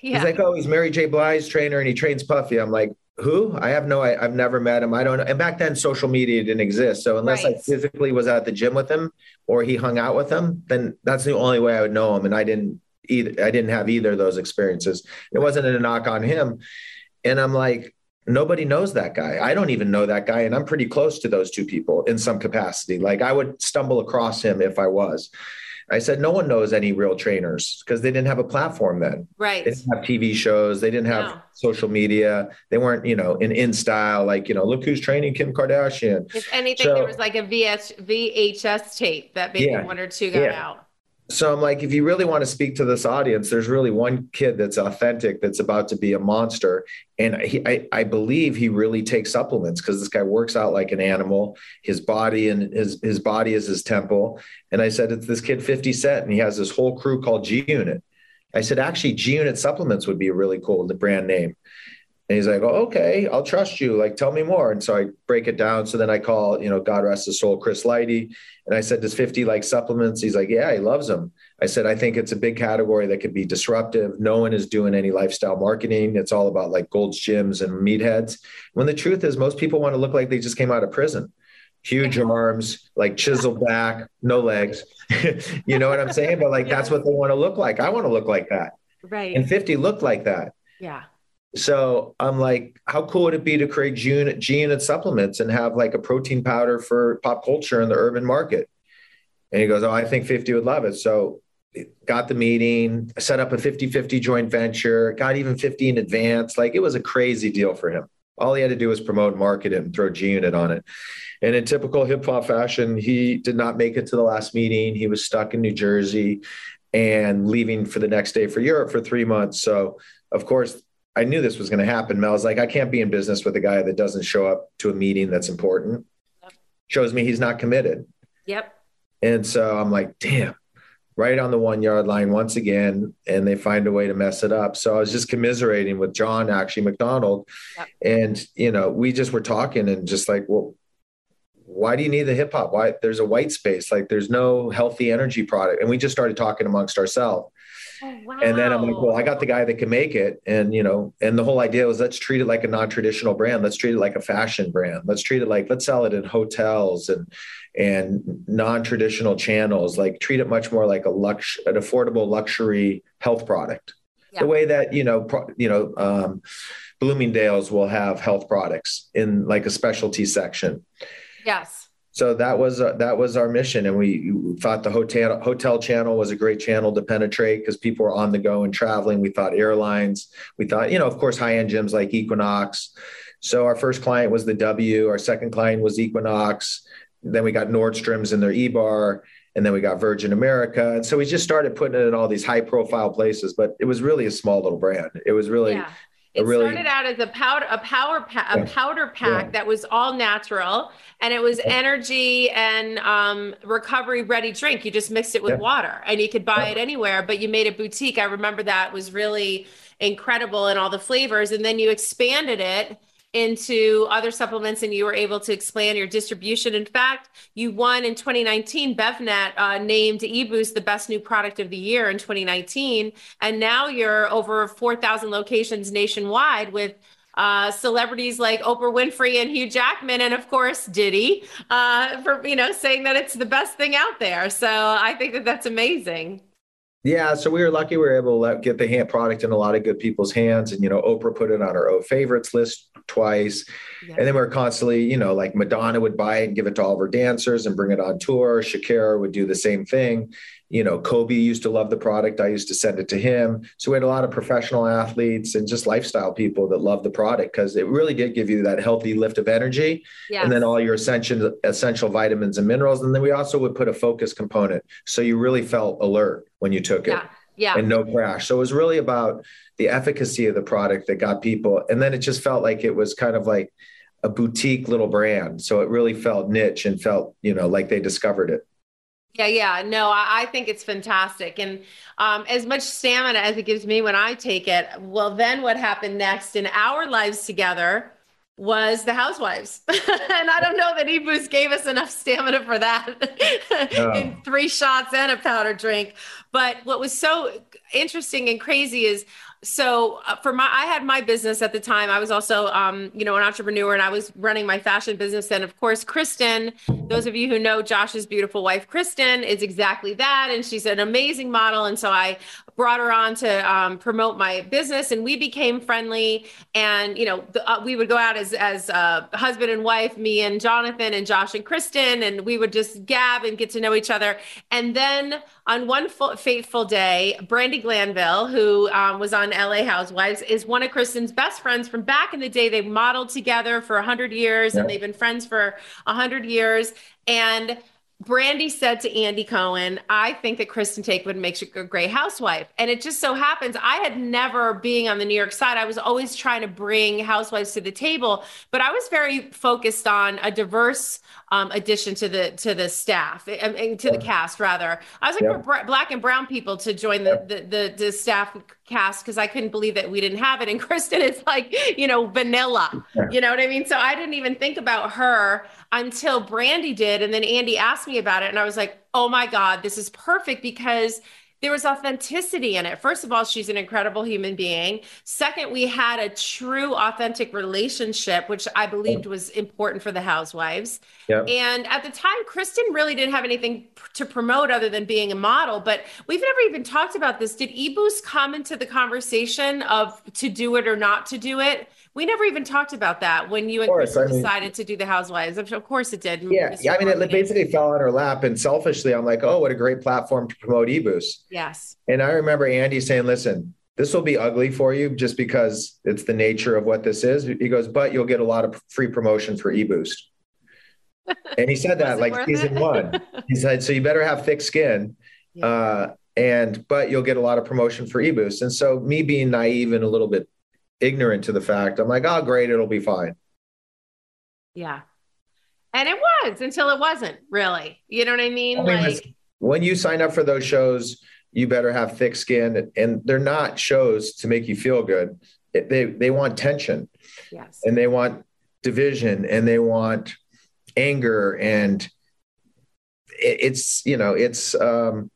Yeah. He's like, oh, he's Mary J. Blige's trainer, and he trains Puffy. I'm like, who? I have no, I, have never met him. I don't know. And back then, social media didn't exist. So unless right. I physically was at the gym with him or he hung out with him, then that's the only way I would know him. And I didn't either. I didn't have either of those experiences. It wasn't a knock on him. And I'm like, nobody knows that guy. I don't even know that guy. And I'm pretty close to those two people in some capacity. Like I would stumble across him if I was. I said, no one knows any real trainers because they didn't have a platform then. Right. They didn't have TV shows. They didn't have no. social media. They weren't, you know, in in style, like, you know, look who's training Kim Kardashian. If anything, so, there was like a VS, VHS tape that maybe yeah, one or two got yeah. out so I'm like, if you really want to speak to this audience, there's really one kid that's authentic that's about to be a monster. And he, I, I believe he really takes supplements because this guy works out like an animal. His body and his, his body is his temple. And I said, it's this kid 50 Cent, and he has this whole crew called G Unit. I said, actually, G Unit supplements would be a really cool the brand name. And he's like, oh, okay, I'll trust you. Like, tell me more. And so I break it down. So then I call, you know, God rest his soul, Chris Lighty. And I said, does 50 like supplements? He's like, yeah, he loves them. I said, I think it's a big category that could be disruptive. No one is doing any lifestyle marketing. It's all about like Gold's Gyms and meatheads. When the truth is, most people want to look like they just came out of prison. Huge arms, like chiseled back, no legs. you know what I'm saying? But like, yeah. that's what they want to look like. I want to look like that. Right. And 50 looked like that. Yeah. So I'm like, how cool would it be to create G unit supplements and have like a protein powder for pop culture in the urban market? And he goes, Oh, I think 50 would love it. So got the meeting, set up a 50 50 joint venture, got even 50 in advance. Like it was a crazy deal for him. All he had to do was promote, market it, and throw G Unit on it. And in typical hip hop fashion, he did not make it to the last meeting. He was stuck in New Jersey and leaving for the next day for Europe for three months. So, of course, I knew this was going to happen. Mel was like, I can't be in business with a guy that doesn't show up to a meeting that's important. Yep. Shows me he's not committed. Yep. And so I'm like, damn, right on the one yard line once again. And they find a way to mess it up. So I was just commiserating with John, actually, McDonald. Yep. And, you know, we just were talking and just like, well, why do you need the hip hop? Why there's a white space? Like there's no healthy energy product. And we just started talking amongst ourselves. Oh, wow. And then I'm like, well, I got the guy that can make it. And, you know, and the whole idea was let's treat it like a non-traditional brand. Let's treat it like a fashion brand. Let's treat it like, let's sell it in hotels and, and non-traditional channels, like treat it much more like a lux, an affordable luxury health product. Yeah. The way that, you know, pro, you know, um, Bloomingdale's will have health products in like a specialty section. Yes so that was uh, that was our mission and we thought the hotel hotel channel was a great channel to penetrate because people were on the go and traveling. We thought airlines we thought you know of course high end gyms like equinox. So our first client was the w our second client was equinox. Then we got nordstrom's in their e-bar and then we got virgin america. And so we just started putting it in all these high profile places but it was really a small little brand. It was really yeah. It really, started out as a powder, a power, pa- a powder pack yeah. that was all natural, and it was yeah. energy and um, recovery ready drink. You just mixed it with yeah. water, and you could buy it anywhere. But you made a boutique. I remember that was really incredible in all the flavors, and then you expanded it into other supplements and you were able to expand your distribution. In fact, you won in 2019. BevNet uh, named eBoost the best new product of the year in 2019. And now you're over 4,000 locations nationwide with uh, celebrities like Oprah Winfrey and Hugh Jackman, and of course Diddy, uh, for you know saying that it's the best thing out there. So I think that that's amazing. Yeah, so we were lucky we were able to let, get the hand product in a lot of good people's hands, and you know Oprah put it on her O favorites list twice, yeah. and then we are constantly, you know, like Madonna would buy it and give it to all of her dancers and bring it on tour. Shakira would do the same thing, you know, Kobe used to love the product. I used to send it to him. So we had a lot of professional athletes and just lifestyle people that love the product because it really did give you that healthy lift of energy yes. and then all your essential essential vitamins and minerals. And then we also would put a focus component. So you really felt alert when you took it. Yeah. Yeah. And no crash. So it was really about the efficacy of the product that got people. And then it just felt like it was kind of like a boutique little brand. So it really felt niche and felt, you know, like they discovered it. Yeah, yeah. No, I, I think it's fantastic. And um, as much stamina as it gives me when I take it, well, then what happened next in our lives together was the housewives. and I don't know that eBoost gave us enough stamina for that no. in three shots and a powder drink. But what was so interesting and crazy is so uh, for my i had my business at the time. I was also um, you know an entrepreneur and i was running my fashion business. And of course kristen those of you who know josh's beautiful wife kristen is exactly that. And she's an amazing model. And so i brought her on to um, promote my business and we became friendly and you know the, uh, we would go out as as uh, husband and wife me and jonathan and josh and kristen and we would just gab and get to know each other and then on one fateful day brandi glanville who um, was on LA Housewives, is one of Kristen's best friends from back in the day. They modeled together for 100 years yeah. and they've been friends for 100 years. And Brandi said to Andy Cohen, I think that Kristen Taekman makes a great housewife. And it just so happens I had never, being on the New York side, I was always trying to bring housewives to the table, but I was very focused on a diverse um, addition to the to the staff, to the cast rather. I was like yeah. for black and brown people to join the, the, the, the staff cast because I couldn't believe that we didn't have it. And Kristen is like, you know, vanilla. You know what I mean? So I didn't even think about her until Brandi did. And then Andy asked me about it. And I was like, oh my God, this is perfect because there was authenticity in it. First of all, she's an incredible human being. Second, we had a true, authentic relationship, which I believed was important for the housewives. Yep. And at the time, Kristen really didn't have anything to promote other than being a model. But we've never even talked about this. Did eBoost come into the conversation of to do it or not to do it? We never even talked about that when you and Chris I mean, decided to do the Housewives. Of course it did. Yeah, yeah. I mean, it basically fell on her lap, and selfishly, I'm like, oh, what a great platform to promote eBoost. Yes. And I remember Andy saying, "Listen, this will be ugly for you just because it's the nature of what this is." He goes, "But you'll get a lot of free promotion for eBoost." and he said that like season it? one. He said, "So you better have thick skin." Yeah. Uh, and but you'll get a lot of promotion for eBoost. And so me being naive and a little bit ignorant to the fact. I'm like, oh, great, it'll be fine. Yeah. And it was until it wasn't really. You know what I mean? I mean like when you sign up for those shows, you better have thick skin, and they're not shows to make you feel good. They they want tension, yes, and they want division, and they want anger, and it's you know it's um,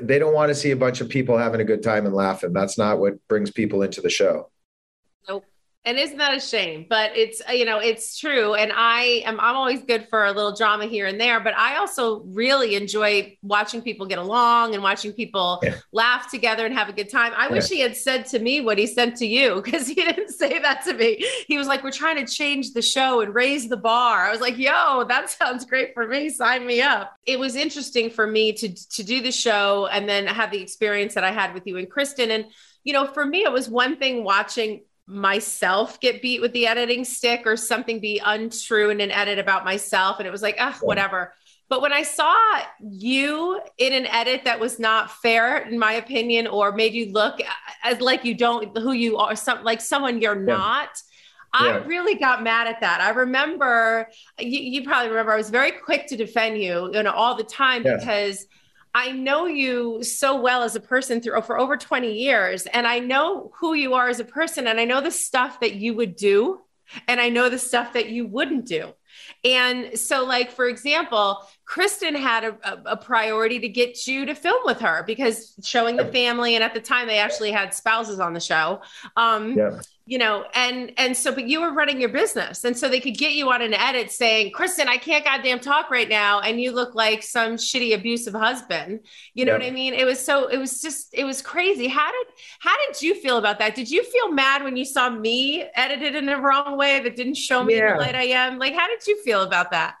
they don't want to see a bunch of people having a good time and laughing. That's not what brings people into the show. Nope. And isn't that a shame? But it's uh, you know it's true, and I am I'm always good for a little drama here and there. But I also really enjoy watching people get along and watching people yeah. laugh together and have a good time. I yeah. wish he had said to me what he said to you because he didn't say that to me. He was like, "We're trying to change the show and raise the bar." I was like, "Yo, that sounds great for me. Sign me up." It was interesting for me to to do the show and then have the experience that I had with you and Kristen and you know, for me, it was one thing watching myself get beat with the editing stick or something be untrue in an edit about myself. And it was like, ah, whatever. But when I saw you in an edit that was not fair, in my opinion, or made you look as like you don't who you are, some like someone you're yeah. not. I really got mad at that. I remember you, you, probably remember I was very quick to defend you, you know, all the time yeah. because I know you so well as a person through for over 20 years, and I know who you are as a person, and I know the stuff that you would do, and I know the stuff that you wouldn't do. And so, like, for example, Kristen had a, a, a, priority to get you to film with her because showing the family, and at the time they actually had spouses on the show. Um, yeah you know and and so but you were running your business and so they could get you on an edit saying kristen i can't goddamn talk right now and you look like some shitty abusive husband you know yep. what i mean it was so it was just it was crazy how did how did you feel about that did you feel mad when you saw me edited in the wrong way that didn't show me yeah. the light i am like how did you feel about that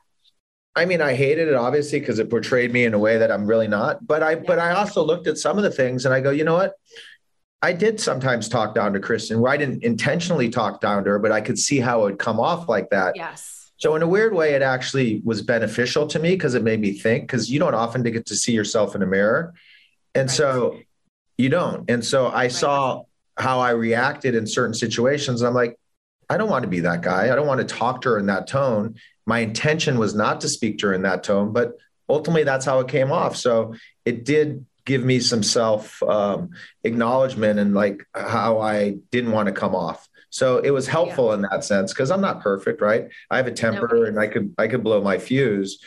I mean, I hated it obviously because it portrayed me in a way that I'm really not. But I, yeah. but I also looked at some of the things and I go, you know what? I did sometimes talk down to Kristen, where I didn't intentionally talk down to her, but I could see how it would come off like that. Yes. So in a weird way, it actually was beneficial to me because it made me think. Because you don't often get to see yourself in a mirror, and right. so you don't. And so I right. saw how I reacted in certain situations. I'm like, I don't want to be that guy. I don't want to talk to her in that tone. My intention was not to speak to her in that tone, but ultimately that's how it came off. So it did give me some self um, acknowledgement and like how I didn't want to come off. So it was helpful yeah. in that sense because I'm not perfect, right? I have a temper no, and I could I could blow my fuse.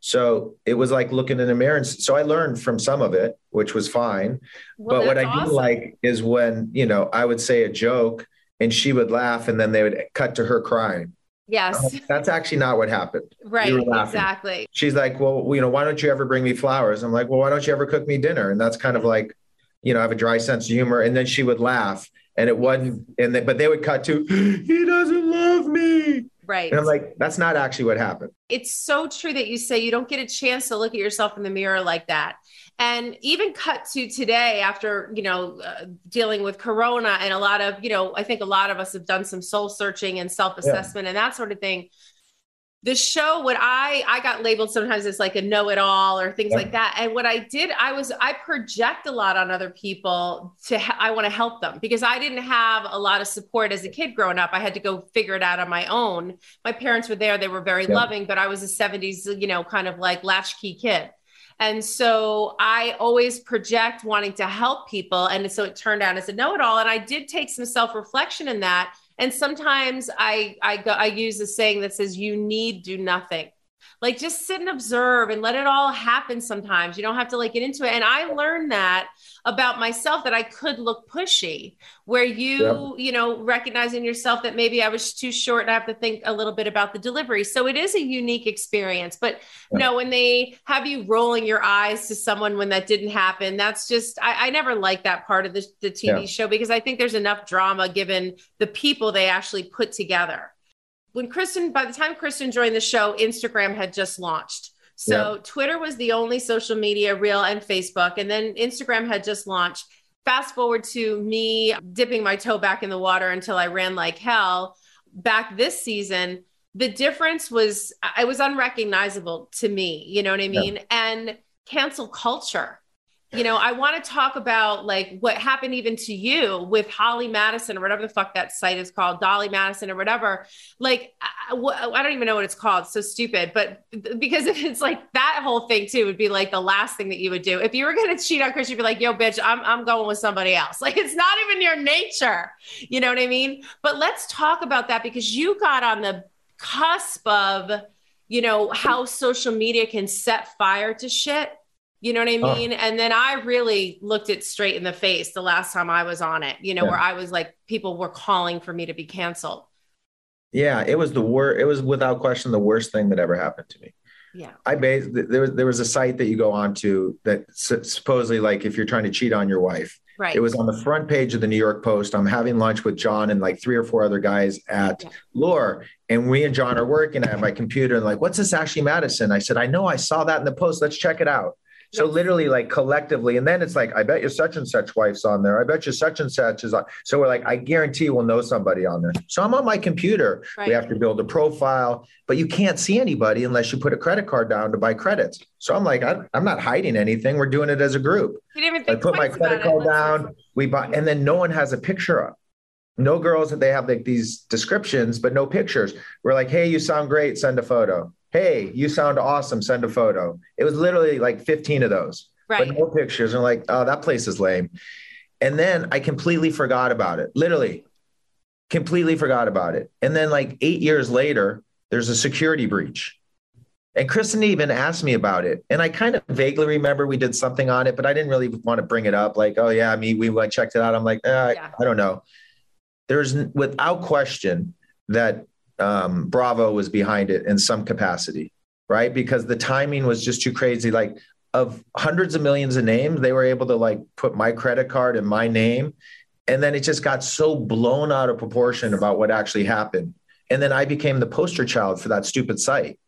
So it was like looking in a mirror. And so I learned from some of it, which was fine. Well, but what I awesome. do like is when, you know, I would say a joke and she would laugh and then they would cut to her crying. Yes. Uh, that's actually not what happened. Right. Exactly. She's like, well, you know, why don't you ever bring me flowers? I'm like, well, why don't you ever cook me dinner? And that's kind of like, you know, I have a dry sense of humor. And then she would laugh and it wasn't, and they, but they would cut to, he doesn't love me. Right. And I'm like, that's not actually what happened. It's so true that you say you don't get a chance to look at yourself in the mirror like that and even cut to today after you know uh, dealing with corona and a lot of you know i think a lot of us have done some soul searching and self-assessment yeah. and that sort of thing the show what i i got labeled sometimes as like a know-it-all or things yeah. like that and what i did i was i project a lot on other people to i want to help them because i didn't have a lot of support as a kid growing up i had to go figure it out on my own my parents were there they were very yeah. loving but i was a 70s you know kind of like latchkey kid And so I always project wanting to help people. And so it turned out as a know it all. And I did take some self reflection in that. And sometimes I, I, go, I use a saying that says, you need do nothing like just sit and observe and let it all happen sometimes you don't have to like get into it and i learned that about myself that i could look pushy where you yeah. you know recognizing yourself that maybe i was too short and i have to think a little bit about the delivery so it is a unique experience but yeah. no when they have you rolling your eyes to someone when that didn't happen that's just i, I never like that part of the, the tv yeah. show because i think there's enough drama given the people they actually put together when Kristen, by the time Kristen joined the show, Instagram had just launched. So yeah. Twitter was the only social media, real and Facebook. And then Instagram had just launched. Fast forward to me dipping my toe back in the water until I ran like hell back this season. The difference was, it was unrecognizable to me. You know what I mean? Yeah. And cancel culture you know, I want to talk about like what happened even to you with Holly Madison or whatever the fuck that site is called, Dolly Madison or whatever. Like, I, I don't even know what it's called. So stupid. But because it's like that whole thing too would be like the last thing that you would do. If you were going to cheat on Chris, you'd be like, yo, bitch, I'm, I'm going with somebody else. Like, it's not even your nature. You know what I mean? But let's talk about that because you got on the cusp of, you know, how social media can set fire to shit you know what I oh. mean? And then I really looked it straight in the face the last time I was on it, you know, yeah. where I was like, people were calling for me to be canceled. Yeah, it was the worst. It was without question the worst thing that ever happened to me. Yeah. I based there was there was a site that you go on to that supposedly like if you're trying to cheat on your wife. Right. It was on the front page of the New York Post. I'm having lunch with John and like three or four other guys at yeah. Lure. And we and John are working at my computer and like, what's this Ashley Madison? I said, I know I saw that in the post. Let's check it out. So literally, like collectively, and then it's like, I bet you such and such wife's on there. I bet you such and such is on. So we're like, I guarantee we'll know somebody on there. So I'm on my computer. Right. We have to build a profile, but you can't see anybody unless you put a credit card down to buy credits. So I'm like, I, am not hiding anything. We're doing it as a group. You didn't even think I put my credit card down. We buy, and then no one has a picture up. No girls that they have like these descriptions, but no pictures. We're like, hey, you sound great. Send a photo hey, you sound awesome. Send a photo. It was literally like 15 of those, right. but no pictures. And like, oh, that place is lame. And then I completely forgot about it. Literally, completely forgot about it. And then like eight years later, there's a security breach. And Kristen even asked me about it. And I kind of vaguely remember we did something on it, but I didn't really want to bring it up. Like, oh, yeah, I mean, we went, checked it out. I'm like, eh, yeah. I, I don't know. There's without question that um, Bravo was behind it in some capacity, right? Because the timing was just too crazy. Like of hundreds of millions of names, they were able to like put my credit card and my name. And then it just got so blown out of proportion about what actually happened. And then I became the poster child for that stupid site.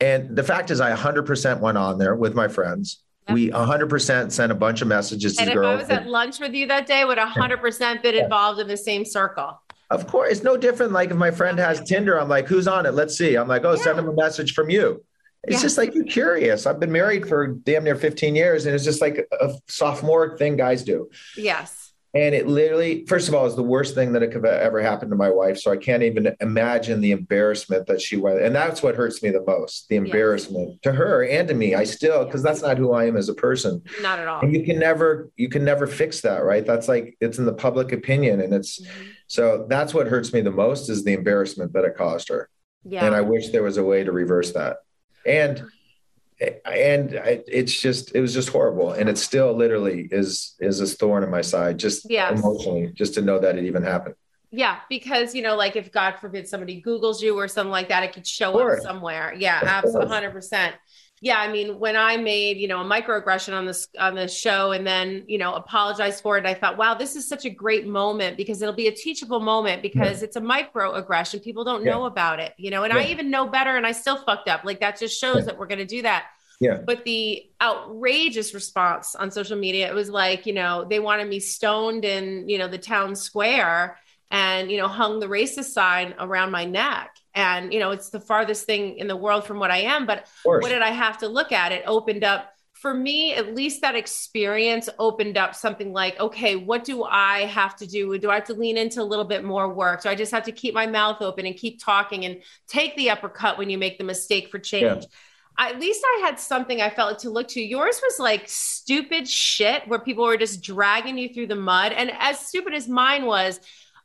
And the fact is, I 100% went on there with my friends. We 100% sent a bunch of messages and to girls. And if I was at lunch with you that day, would 100% been involved in the same circle. Of course, it's no different. Like if my friend has Tinder, I'm like, who's on it? Let's see. I'm like, oh, yeah. send him a message from you. It's yeah. just like you're curious. I've been married for damn near 15 years, and it's just like a sophomore thing guys do. Yes. And it literally, first of all, is the worst thing that could ever happen to my wife. So I can't even imagine the embarrassment that she went. And that's what hurts me the most the embarrassment yes. to her and to me. I still, because that's not who I am as a person. Not at all. And you can never, you can never fix that, right? That's like, it's in the public opinion. And it's, mm-hmm. so that's what hurts me the most is the embarrassment that it caused her. Yeah. And I wish there was a way to reverse that. And, and it's just it was just horrible. And it still literally is is a thorn in my side just yes. emotionally just to know that it even happened. Yeah because you know like if god forbid somebody googles you or something like that it could show up somewhere. Yeah absolutely 100% yeah i mean when i made you know a microaggression on this on the show and then you know apologized for it i thought wow this is such a great moment because it'll be a teachable moment because yeah. it's a microaggression people don't yeah. know about it you know and yeah. i even know better and i still fucked up like that just shows that we're going to do that yeah. But the outrageous response on social media, it was like, you know, they wanted me stoned in, you know, the town square and, you know, hung the racist sign around my neck and you know it's the farthest thing in the world from what i am but what did i have to look at it opened up for me at least that experience opened up something like okay what do i have to do do i have to lean into a little bit more work do i just have to keep my mouth open and keep talking and take the uppercut when you make the mistake for change yeah. at least I had something I felt like to look to. Yours was like stupid shit where people were just dragging you through the mud. And as stupid as mine was,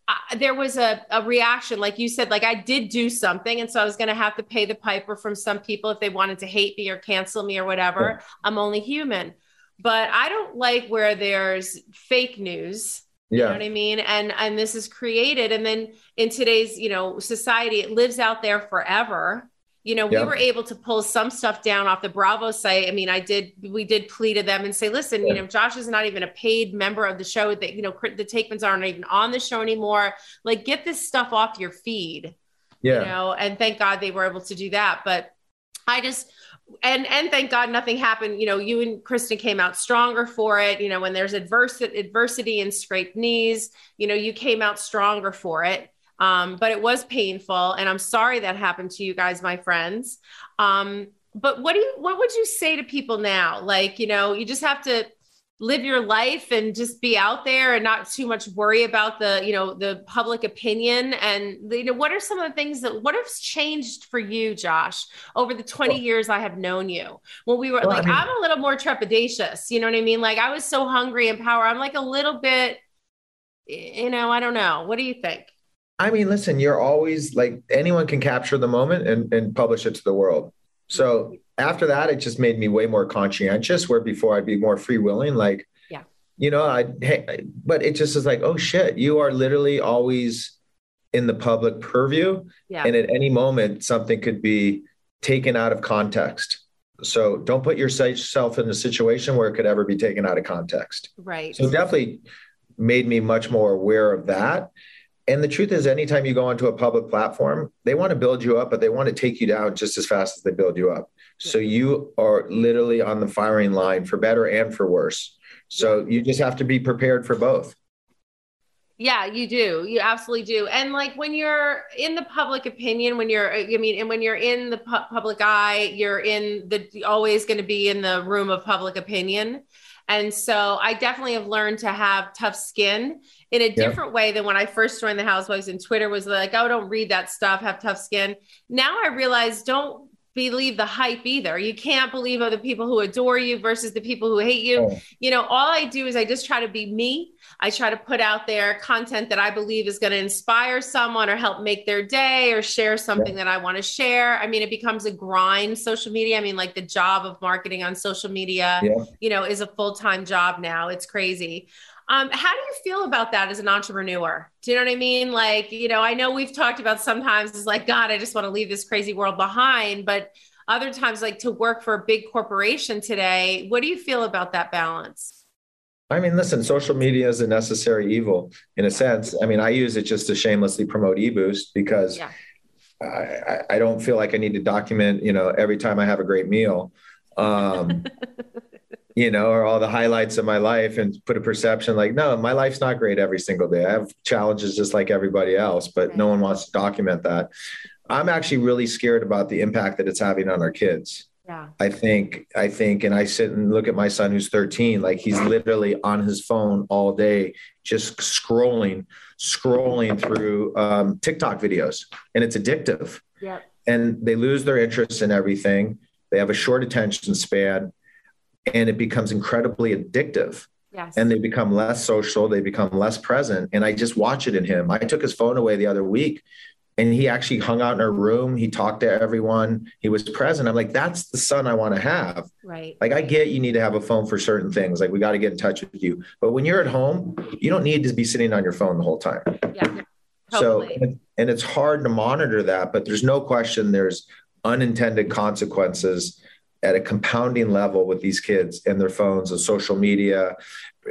uh, there was a, a reaction, like you said, like I did do something. And so I was going to have to pay the piper from some people if they wanted to hate me or cancel me or whatever. Yeah. I'm only human. But I don't like where there's fake news. Yeah. You know what I mean? And and this is created. And then in today's, you know, society, it lives out there forever you know, we were able to pull some stuff down off the Bravo site. I mean, I did, we did plea to them and say, listen, yeah. you know, Josh is not even a paid member of the show that, you know, the Taekmans aren't even on the show anymore. Like, get this stuff off your feed. Yeah. You know, and thank God they were able to do that. But I just, and and thank God nothing happened. You know, you and Kristen came out stronger for it. You know, when there's adversity, adversity and scraped knees, you know, you came out stronger for it. Um, but it was painful, and I'm sorry that happened to you guys, my friends. Um, but what do you what would you say to people now? Like, you know, you just have to live your life and just be out there and not too much worry about the you know the public opinion. And you know what are some of the things that what has changed for you josh over the 20 well, years i have known you? When we were well, like I mean, i'm a little more trepidatious you know what i mean? Like i was so hungry and power. I'm like a little bit you know i don't know. What do you think I mean, listen, you're always like anyone can capture the moment and, and publish it to the world. So after that, it just made me way more conscientious. Where before I'd be more free willing, like, yeah, you know, I, hey, but it just is like, oh shit, you are literally always in the public purview, yeah. and at any moment something could be taken out of context. So don't put yourself in a situation where it could ever be taken out of context. Right. So definitely made me much more aware of that and the truth is anytime you go onto a public platform they want to build you up but they want to take you down just as fast as they build you up so you are literally on the firing line for better and for worse so you just have to be prepared for both yeah, you do. You absolutely do. And like when you're in the public opinion, when you're, I mean, and when you're in the pu- public eye, you're in the always going to be in the room of public opinion. And so I definitely have learned to have tough skin in a different yep. way than when I first joined the Housewives and Twitter was like, oh, don't read that stuff, have tough skin. Now I realize don't believe the hype either. You can't believe other people who adore you versus the people who hate you. Oh. You know, all I do is I just try to be me. I try to put out there content that I believe is going to inspire someone or help make their day or share something yeah. that I want to share. I mean, it becomes a grind social media. I mean, like the job of marketing on social media, yeah. you know, is a full-time job now. It's crazy. Um, how do you feel about that as an entrepreneur? Do you know what I mean? Like, you know, I know we've talked about sometimes it's like, God, I just want to leave this crazy world behind. But other times, like to work for a big corporation today, what do you feel about that balance? I mean, listen, social media is a necessary evil in a sense. I mean, I use it just to shamelessly promote eBoost because yeah. I, I don't feel like I need to document, you know, every time I have a great meal. Um, you know, or all the highlights of my life and put a perception like, no, my life's not great every single day. I have challenges just like everybody else, but right. no one wants to document that. I'm actually really scared about the impact that it's having on our kids. Yeah. I think, I think, and I sit and look at my son who's 13, like he's literally on his phone all day, just scrolling, scrolling through um, TikTok videos, and it's addictive. Yeah. And they lose their interest in everything. They have a short attention span and it becomes incredibly addictive. Yes. And they become less social, they become less present. And I just watch it in him. I took his phone away the other week and he actually hung out in our room. He talked to everyone. He was present. I'm like, that's the son I want to have. Right. Like, I get you need to have a phone for certain things. Like, we got to get in touch with you. But when you're at home, you don't need to be sitting on your phone the whole time. Yeah. Totally. So, and it's hard to monitor that, but there's no question there's unintended consequences at a compounding level with these kids and their phones and social media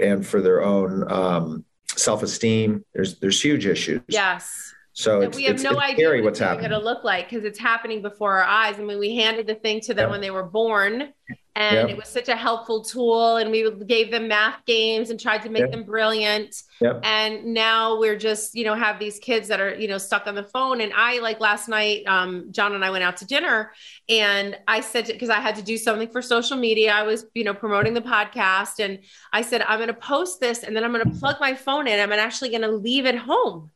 and for their own um, self-esteem. There's there's huge issues. Yes. So we have it's, no idea what's happening. going to look like because it's happening before our eyes. I mean, we handed the thing to them when they were born, and yep. it was such a helpful tool. And we gave them math games and tried to make yep. them brilliant. Yep. And now we're just, you know, have these kids that are, you know, stuck on the phone. And I like last night, um, John and I went out to dinner, and I said because I had to do something for social media. I was, you know, promoting the podcast, and I said I'm going to post this, and then I'm going to plug my phone in. I'm actually going to leave it home.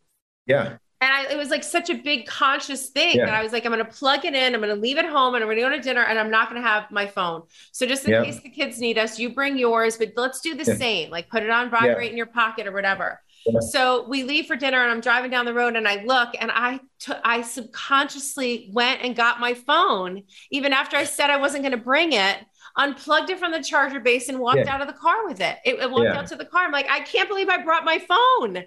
Yeah And I, it was like such a big conscious thing yeah. that I was like, I'm going to plug it in. I'm going to leave it home and I'm going to go to dinner and I'm not going to have my phone. So just in yeah. case the kids need us, you bring yours, but let's do the yeah. same. Like put it on vibrate in your pocket or whatever. So we leave for dinner and I'm driving down the road and I look and I I subconsciously went and got my phone even after I said I wasn't going to bring it unplugged it from the charger base and walked yeah. out of the car with it. It, it walked yeah. out to the car. I'm like, I can't believe I brought my phone.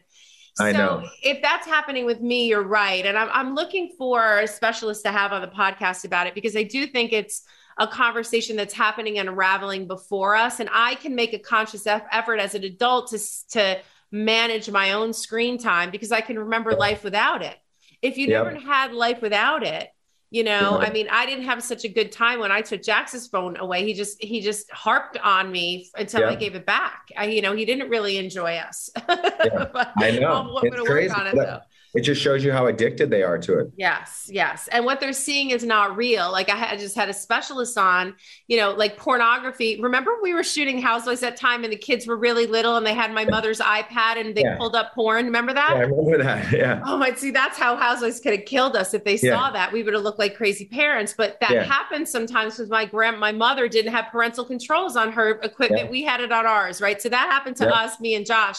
I so know. if that's happening with me, you're right. And I'm, I'm looking for a specialist to have on the podcast about it because I do think it's a conversation that's happening and unraveling before us. And I can make a conscious effort as an adult to, to manage my own screen time because I can remember life without it. If you yep. never had life without it, you know i mean i didn't have such a good time when i took jax's phone away. He just he just harped on me until yeah. i gave it back. I, you know he didn't really enjoy us. Yeah, i know. It's crazy. It, it just shows you how addicted they are to it. Yes, yes. And what they're seeing is not real. Like I, had, I just had a specialist on, you know, like pornography. Remember we were shooting Housewives that time and the kids were really little and they had my mother's iPad and they yeah. pulled up porn. Remember that? Yeah, I remember that. Yeah. Oh my, see, that's how Housewives could have killed us if they saw yeah. that. We would have looked like crazy parents. But that happens sometimes because my grand, my mother didn't have parental controls on her equipment. We had it on ours, right? So that happened to us, me and Josh.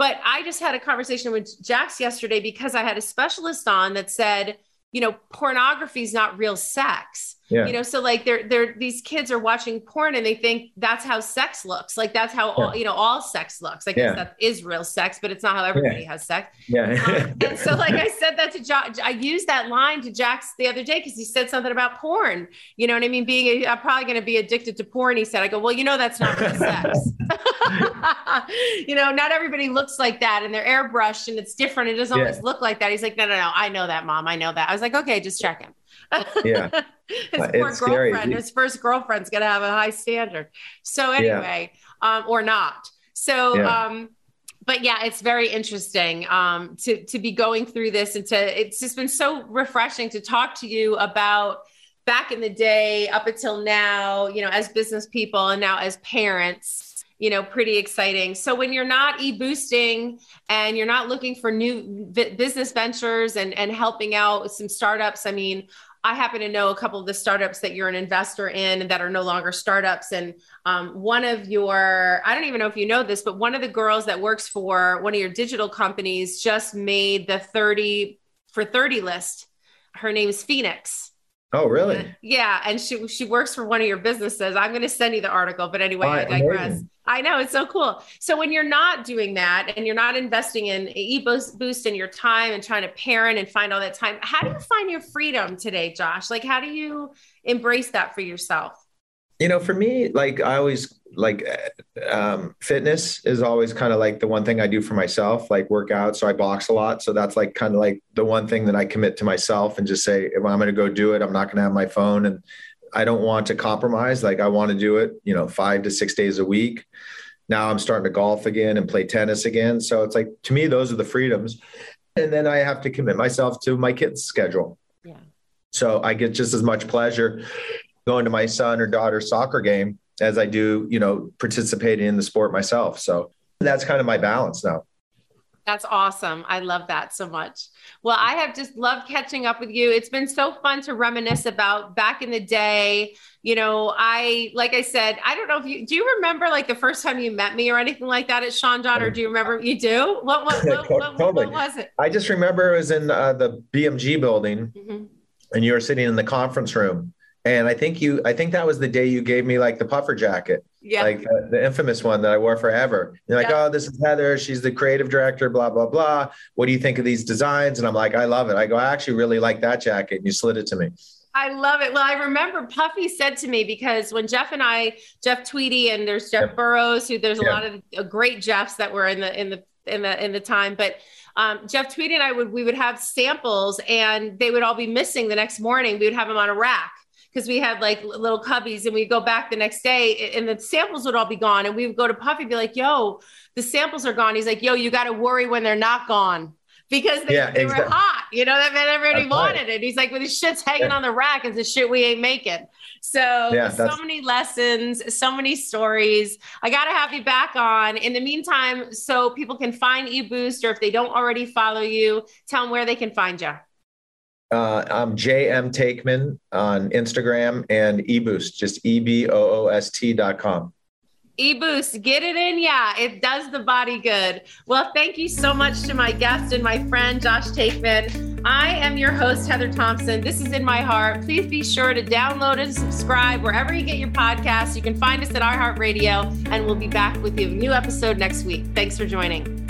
But I just had a conversation with Jax yesterday because I had a specialist on that said, you know, pornography is not real sex. Yeah. You know, so like they're they're these kids are watching porn and they think that's how sex looks. Like that's how yeah. all you know all sex looks. I guess yeah. that is real sex, but it's not how everybody has sex. Yeah. um, and so like I said that to Josh, I used that line to Jax the other day because he said something about porn. You know what I mean? Being I'm probably going to be addicted to porn. He said, I go, well, you know, that's not real sex. you know, not everybody looks like that and they're airbrushed and it's different. It doesn't always look like that. He's like, no, no, no. I know that, mom. I know that. I was like, okay, just check him yeah. his uh, poor girlfriend, his first girlfriend's going to have a high standard. So anyway, yeah. um, or not. So, yeah. um, but yeah, it's very interesting um, to to be going through this and to it's just been so refreshing to talk to you about back in the day up until now, you know, as business people and now as parents you know pretty exciting so when you're not e-boosting and you're not looking for new business ventures and and helping out with some startups i mean I happen to know a couple of the startups that you're an investor in that are no longer startups. And um, one of your, I don't even know if you know this, but one of the girls that works for one of your digital companies just made the 30 for 30 list. Her name is Phoenix. Oh, really? Yeah, and she she works for one of your businesses. I'm going to send you the article, but anyway, oh, I digress. Amazing. I know it's so cool. So when you're not doing that and you're not investing in e-boost boost in your time and trying to parent and find all that time, how do you find your freedom today, Josh? Like how do you embrace that for yourself? You know, for me, like I always like um, fitness is always kind of like the one thing I do for myself, like work out. So I box a lot. So that's like kind of like the one thing that I commit to myself and just say, if I'm going to go do it, I'm not going to have my phone and I don't want to compromise. Like I want to do it, you know, five to six days a week. Now I'm starting to golf again and play tennis again. So it's like, to me, those are the freedoms. And then I have to commit myself to my kids' schedule. Yeah. So I get just as much pleasure going to my son or daughter's soccer game as I do, you know, participating in the sport myself. So that's kind of my balance now. That's awesome. I love that so much. Well, I have just loved catching up with you. It's been so fun to reminisce about back in the day. You know, I, like I said, I don't know if you, do you remember like the first time you met me or anything like that at Sean John, or do you remember you do? What, what, what, what, totally. what was it? I just remember it was in uh, the BMG building mm-hmm. and you were sitting in the conference room and I think you, I think that was the day you gave me like the puffer jacket, yeah, like the, the infamous one that I wore forever. You're like, oh, this is Heather. She's the creative director. Blah blah blah. What do you think of these designs? And I'm like, I love it. I go, I actually really like that jacket. And you slid it to me. I love it. Well, I remember Puffy said to me because when Jeff and I, Jeff Tweedy, and there's Jeff Burrows, who there's a lot of uh, great Jeffs that were in the in the in the in the time, but um, Jeff Tweedy and I would we would have samples and they would all be missing the next morning. We would have them on a rack because we had like little cubbies and we'd go back the next day and the samples would all be gone. And we would go to Puffy and be like, yo, the samples are gone. He's like, yo, you got to worry when they're not gone because they, Yeah, they were hot. You know, that meant everybody That's right. wanted it. He's like, well, this shit's hanging Yeah. on the rack. It's the shit we ain't making. So, Yeah, so many lessons, so many stories. I got to have you back on. In the meantime, so people can find eBoost, or if they don't already follow you, tell them where they can find you. Uh, I'm JM Taekman on Instagram and eBoost, just E B O O S T dot com. eBoost, get it in. Yeah, it does the body good. Well, thank you so much to my guest and my friend, Josh Taekman. I am your host, Heather Thompson. This is In My Heart. Please be sure to download and subscribe wherever you get your podcasts. You can find us at iHeartRadio, and we'll be back with you a new episode next week. Thanks for joining.